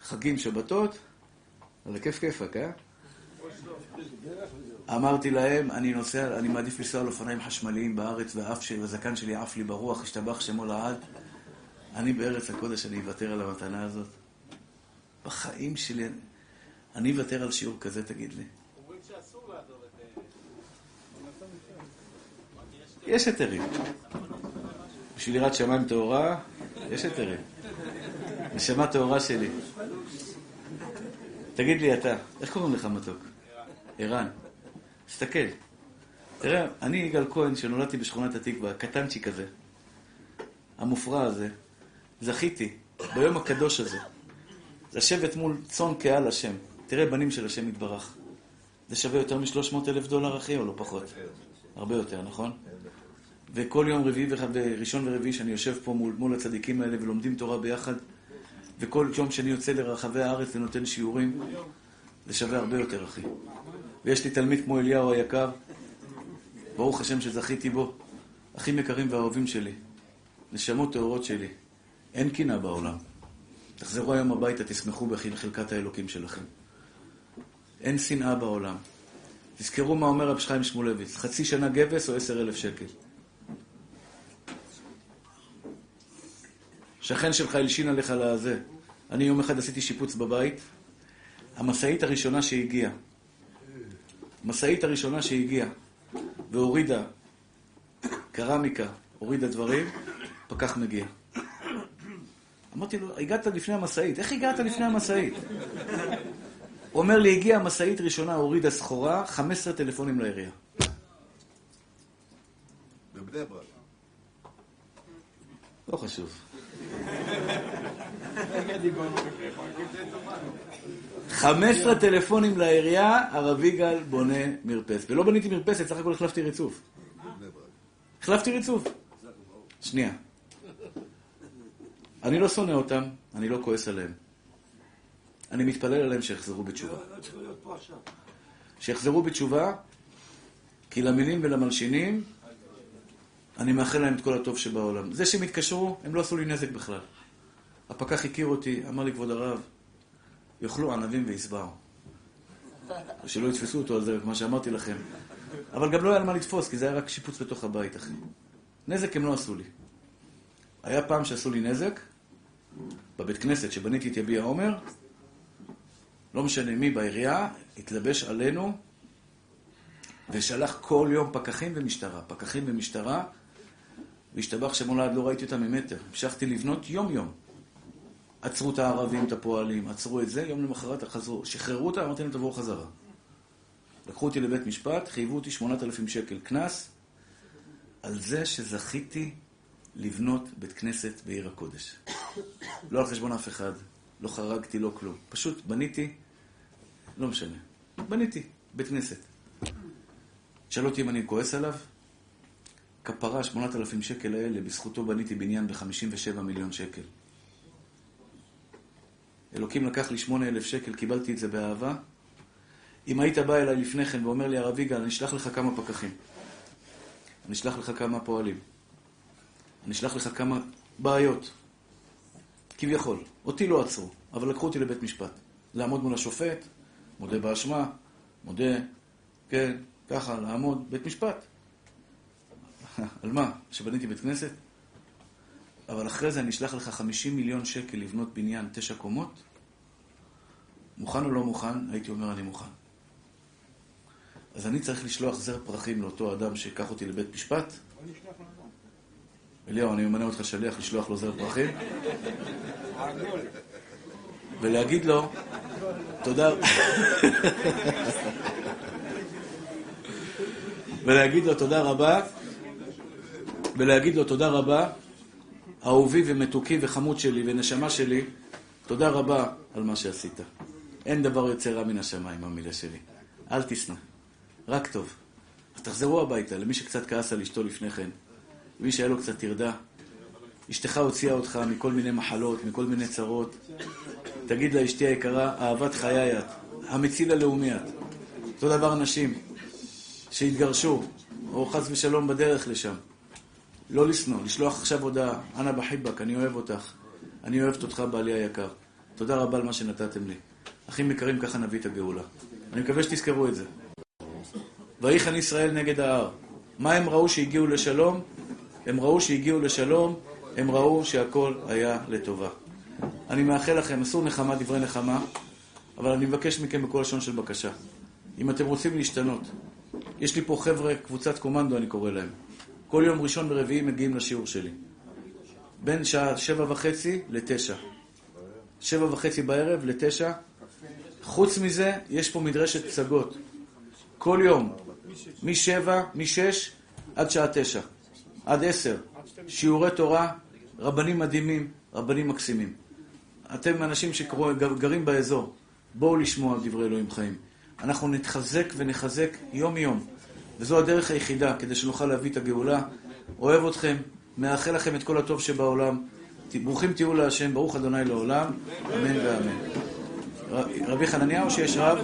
[SPEAKER 1] חגים, שבתות, זה כיף כיפק, אה? אמרתי להם, אני נוסע, אני מעדיף לנסוע על אופניים חשמליים בארץ, והאף שלי, הזקן שלי עף לי ברוח, השתבח שמו לעד. אני בארץ הקודש, אני אוותר על המתנה הזאת. בחיים שלי, אני אוותר על שיעור כזה, תגיד לי.
[SPEAKER 2] את...
[SPEAKER 1] יש היתרים. בשביל יראת שמיים טהורה, יש היתרים. נשמה טהורה שלי. תגיד לי אתה, איך קוראים לך מתוק? ערן. תסתכל. תראה, אני יגאל כהן, שנולדתי בשכונת התקווה, קטנצ'יק כזה, המופרע הזה, זכיתי ביום הקדוש הזה, לשבת מול צאן קהל השם. תראה, בנים של השם יתברך. זה שווה יותר מ-300 אלף דולר, אחי, או לא פחות? הרבה יותר, נכון? וכל יום רביעי וראשון ורביעי שאני יושב פה מול, מול הצדיקים האלה ולומדים תורה ביחד, וכל יום שאני יוצא לרחבי הארץ ונותן שיעורים, זה שווה הרבה יותר, אחי. ויש לי תלמיד כמו אליהו היקר, ברוך השם שזכיתי בו, אחים יקרים ואהובים שלי, נשמות טהורות שלי, אין קינה בעולם. תחזרו היום הביתה, תשמחו בחלקת האלוקים שלכם. אין שנאה בעולם. תזכרו מה אומר רב שחיים שמואלביץ, חצי שנה גבס או עשר אלף שקל. שכן שלך הלשין עליך לזה. אני יום אחד עשיתי שיפוץ בבית, המשאית הראשונה שהגיעה, המשאית הראשונה שהגיעה והורידה קרמיקה, הורידה דברים, פקח מגיע. אמרתי לו, הגעת לפני המשאית. איך הגעת לפני המשאית? הוא אומר לי, הגיעה המשאית ראשונה, הורידה סחורה, 15 טלפונים לעירייה.
[SPEAKER 3] בבני ברק.
[SPEAKER 1] לא חשוב. חמש עשרה טלפונים לעירייה, הרב יגאל בונה מרפסת. ולא בניתי מרפסת, סך הכל החלפתי ריצוף. החלפתי ריצוף. שנייה. אני לא שונא אותם, אני לא כועס עליהם. אני מתפלל עליהם שיחזרו בתשובה. שיחזרו בתשובה, כי למינים ולמלשינים, אני מאחל להם את כל הטוב שבעולם. זה שהם התקשרו, הם לא עשו לי נזק בכלל. הפקח הכיר אותי, אמר לי, כבוד הרב, יאכלו ענבים וישבעו. שלא יתפסו אותו על זה, כמו שאמרתי לכם. אבל גם לא היה על מה לתפוס, כי זה היה רק שיפוץ בתוך הבית, אחי. נזק הם לא עשו לי. היה פעם שעשו לי נזק, בבית כנסת, שבניתי את יביע עומר, לא משנה מי בעירייה, התלבש עלינו ושלח כל יום פקחים ומשטרה. פקחים ומשטרה, והשתבח שמולד, לא ראיתי אותם ממטר. המשכתי לבנות יום-יום. עצרו את הערבים, את הפועלים, עצרו את זה, יום למחרת חזרו. שחררו אותם, אמרתי להם, תבואו חזרה. לקחו אותי לבית משפט, חייבו אותי 8,000 שקל קנס, על זה שזכיתי לבנות בית כנסת בעיר הקודש. לא על חשבון אף אחד, לא חרגתי, לא כלום. פשוט בניתי, לא משנה, בניתי בית כנסת. שאל אותי אם אני כועס עליו? כפרה, 8,000 שקל האלה, בזכותו בניתי בניין ב-57 מיליון שקל. אלוקים לקח לי 8,000 שקל, קיבלתי את זה באהבה. אם היית בא אליי לפני כן ואומר לי, הרב יגאל, אני אשלח לך כמה פקחים. אני אשלח לך כמה פועלים. אני אשלח לך כמה בעיות. כביכול. אותי לא עצרו, אבל לקחו אותי לבית משפט. לעמוד מול השופט, מודה באשמה, מודה, כן, ככה, לעמוד, בית משפט. על מה? שבניתי בית כנסת? אבל אחרי זה אני אשלח לך 50 מיליון שקל לבנות בניין תשע קומות? מוכן או לא מוכן? הייתי אומר, אני מוכן. אז אני צריך לשלוח זר פרחים לאותו אדם שיקח אותי לבית משפט? אליהו, אני ממנה אותך שליח לשלוח לו זר פרחים? ולהגיד לו, תודה... ולהגיד לו תודה רבה, ולהגיד לו תודה רבה, אהובי ומתוקי וחמוד שלי ונשמה שלי, תודה רבה על מה שעשית. אין דבר יוצא רע מן השמיים, המילה שלי. אל תשנא, רק טוב. אז תחזרו הביתה, למי שקצת כעס על אשתו לפני כן, למי שהיה לו קצת טרדה. אשתך הוציאה אותך מכל מיני מחלות, מכל מיני צרות. תגיד לאשתי היקרה, אהבת חיי את, המציל הלאומי את. אותו דבר נשים שהתגרשו, או חס ושלום בדרך לשם. לא לשנוא, לשלוח עכשיו הודעה, אנא בחיבק, אני אוהב אותך, אני אוהבת אותך בעלי היקר. תודה רבה על מה שנתתם לי. אחים יקרים, ככה נביא את הגאולה. אני מקווה שתזכרו את זה. ויחן ישראל נגד ההר. מה הם ראו שהגיעו לשלום? הם ראו שהגיעו לשלום, הם ראו שהכל היה לטובה. אני מאחל לכם, אסור נחמה, דברי נחמה, אבל אני מבקש מכם בכל לשון של בקשה. אם אתם רוצים להשתנות, יש לי פה חבר'ה, קבוצת קומנדו אני קורא להם. כל יום ראשון ורביעי מגיעים לשיעור שלי. בין שעה שבע וחצי לתשע. שבע וחצי בערב לתשע. חוץ מזה, יש פה מדרשת פסגות. כל יום, משבע, משש, עד שעה תשע. עד עשר. שיעורי תורה, רבנים מדהימים, רבנים מקסימים. אתם אנשים שגרים באזור, בואו לשמוע דברי אלוהים חיים. אנחנו נתחזק ונחזק יום-יום, וזו הדרך היחידה כדי שנוכל להביא את הגאולה. אוהב אתכם, מאחל לכם את כל הטוב שבעולם. ברוכים תהיו להשם, ברוך אדוני לעולם, אמן ואמן. רבי חנניה או שיש רב?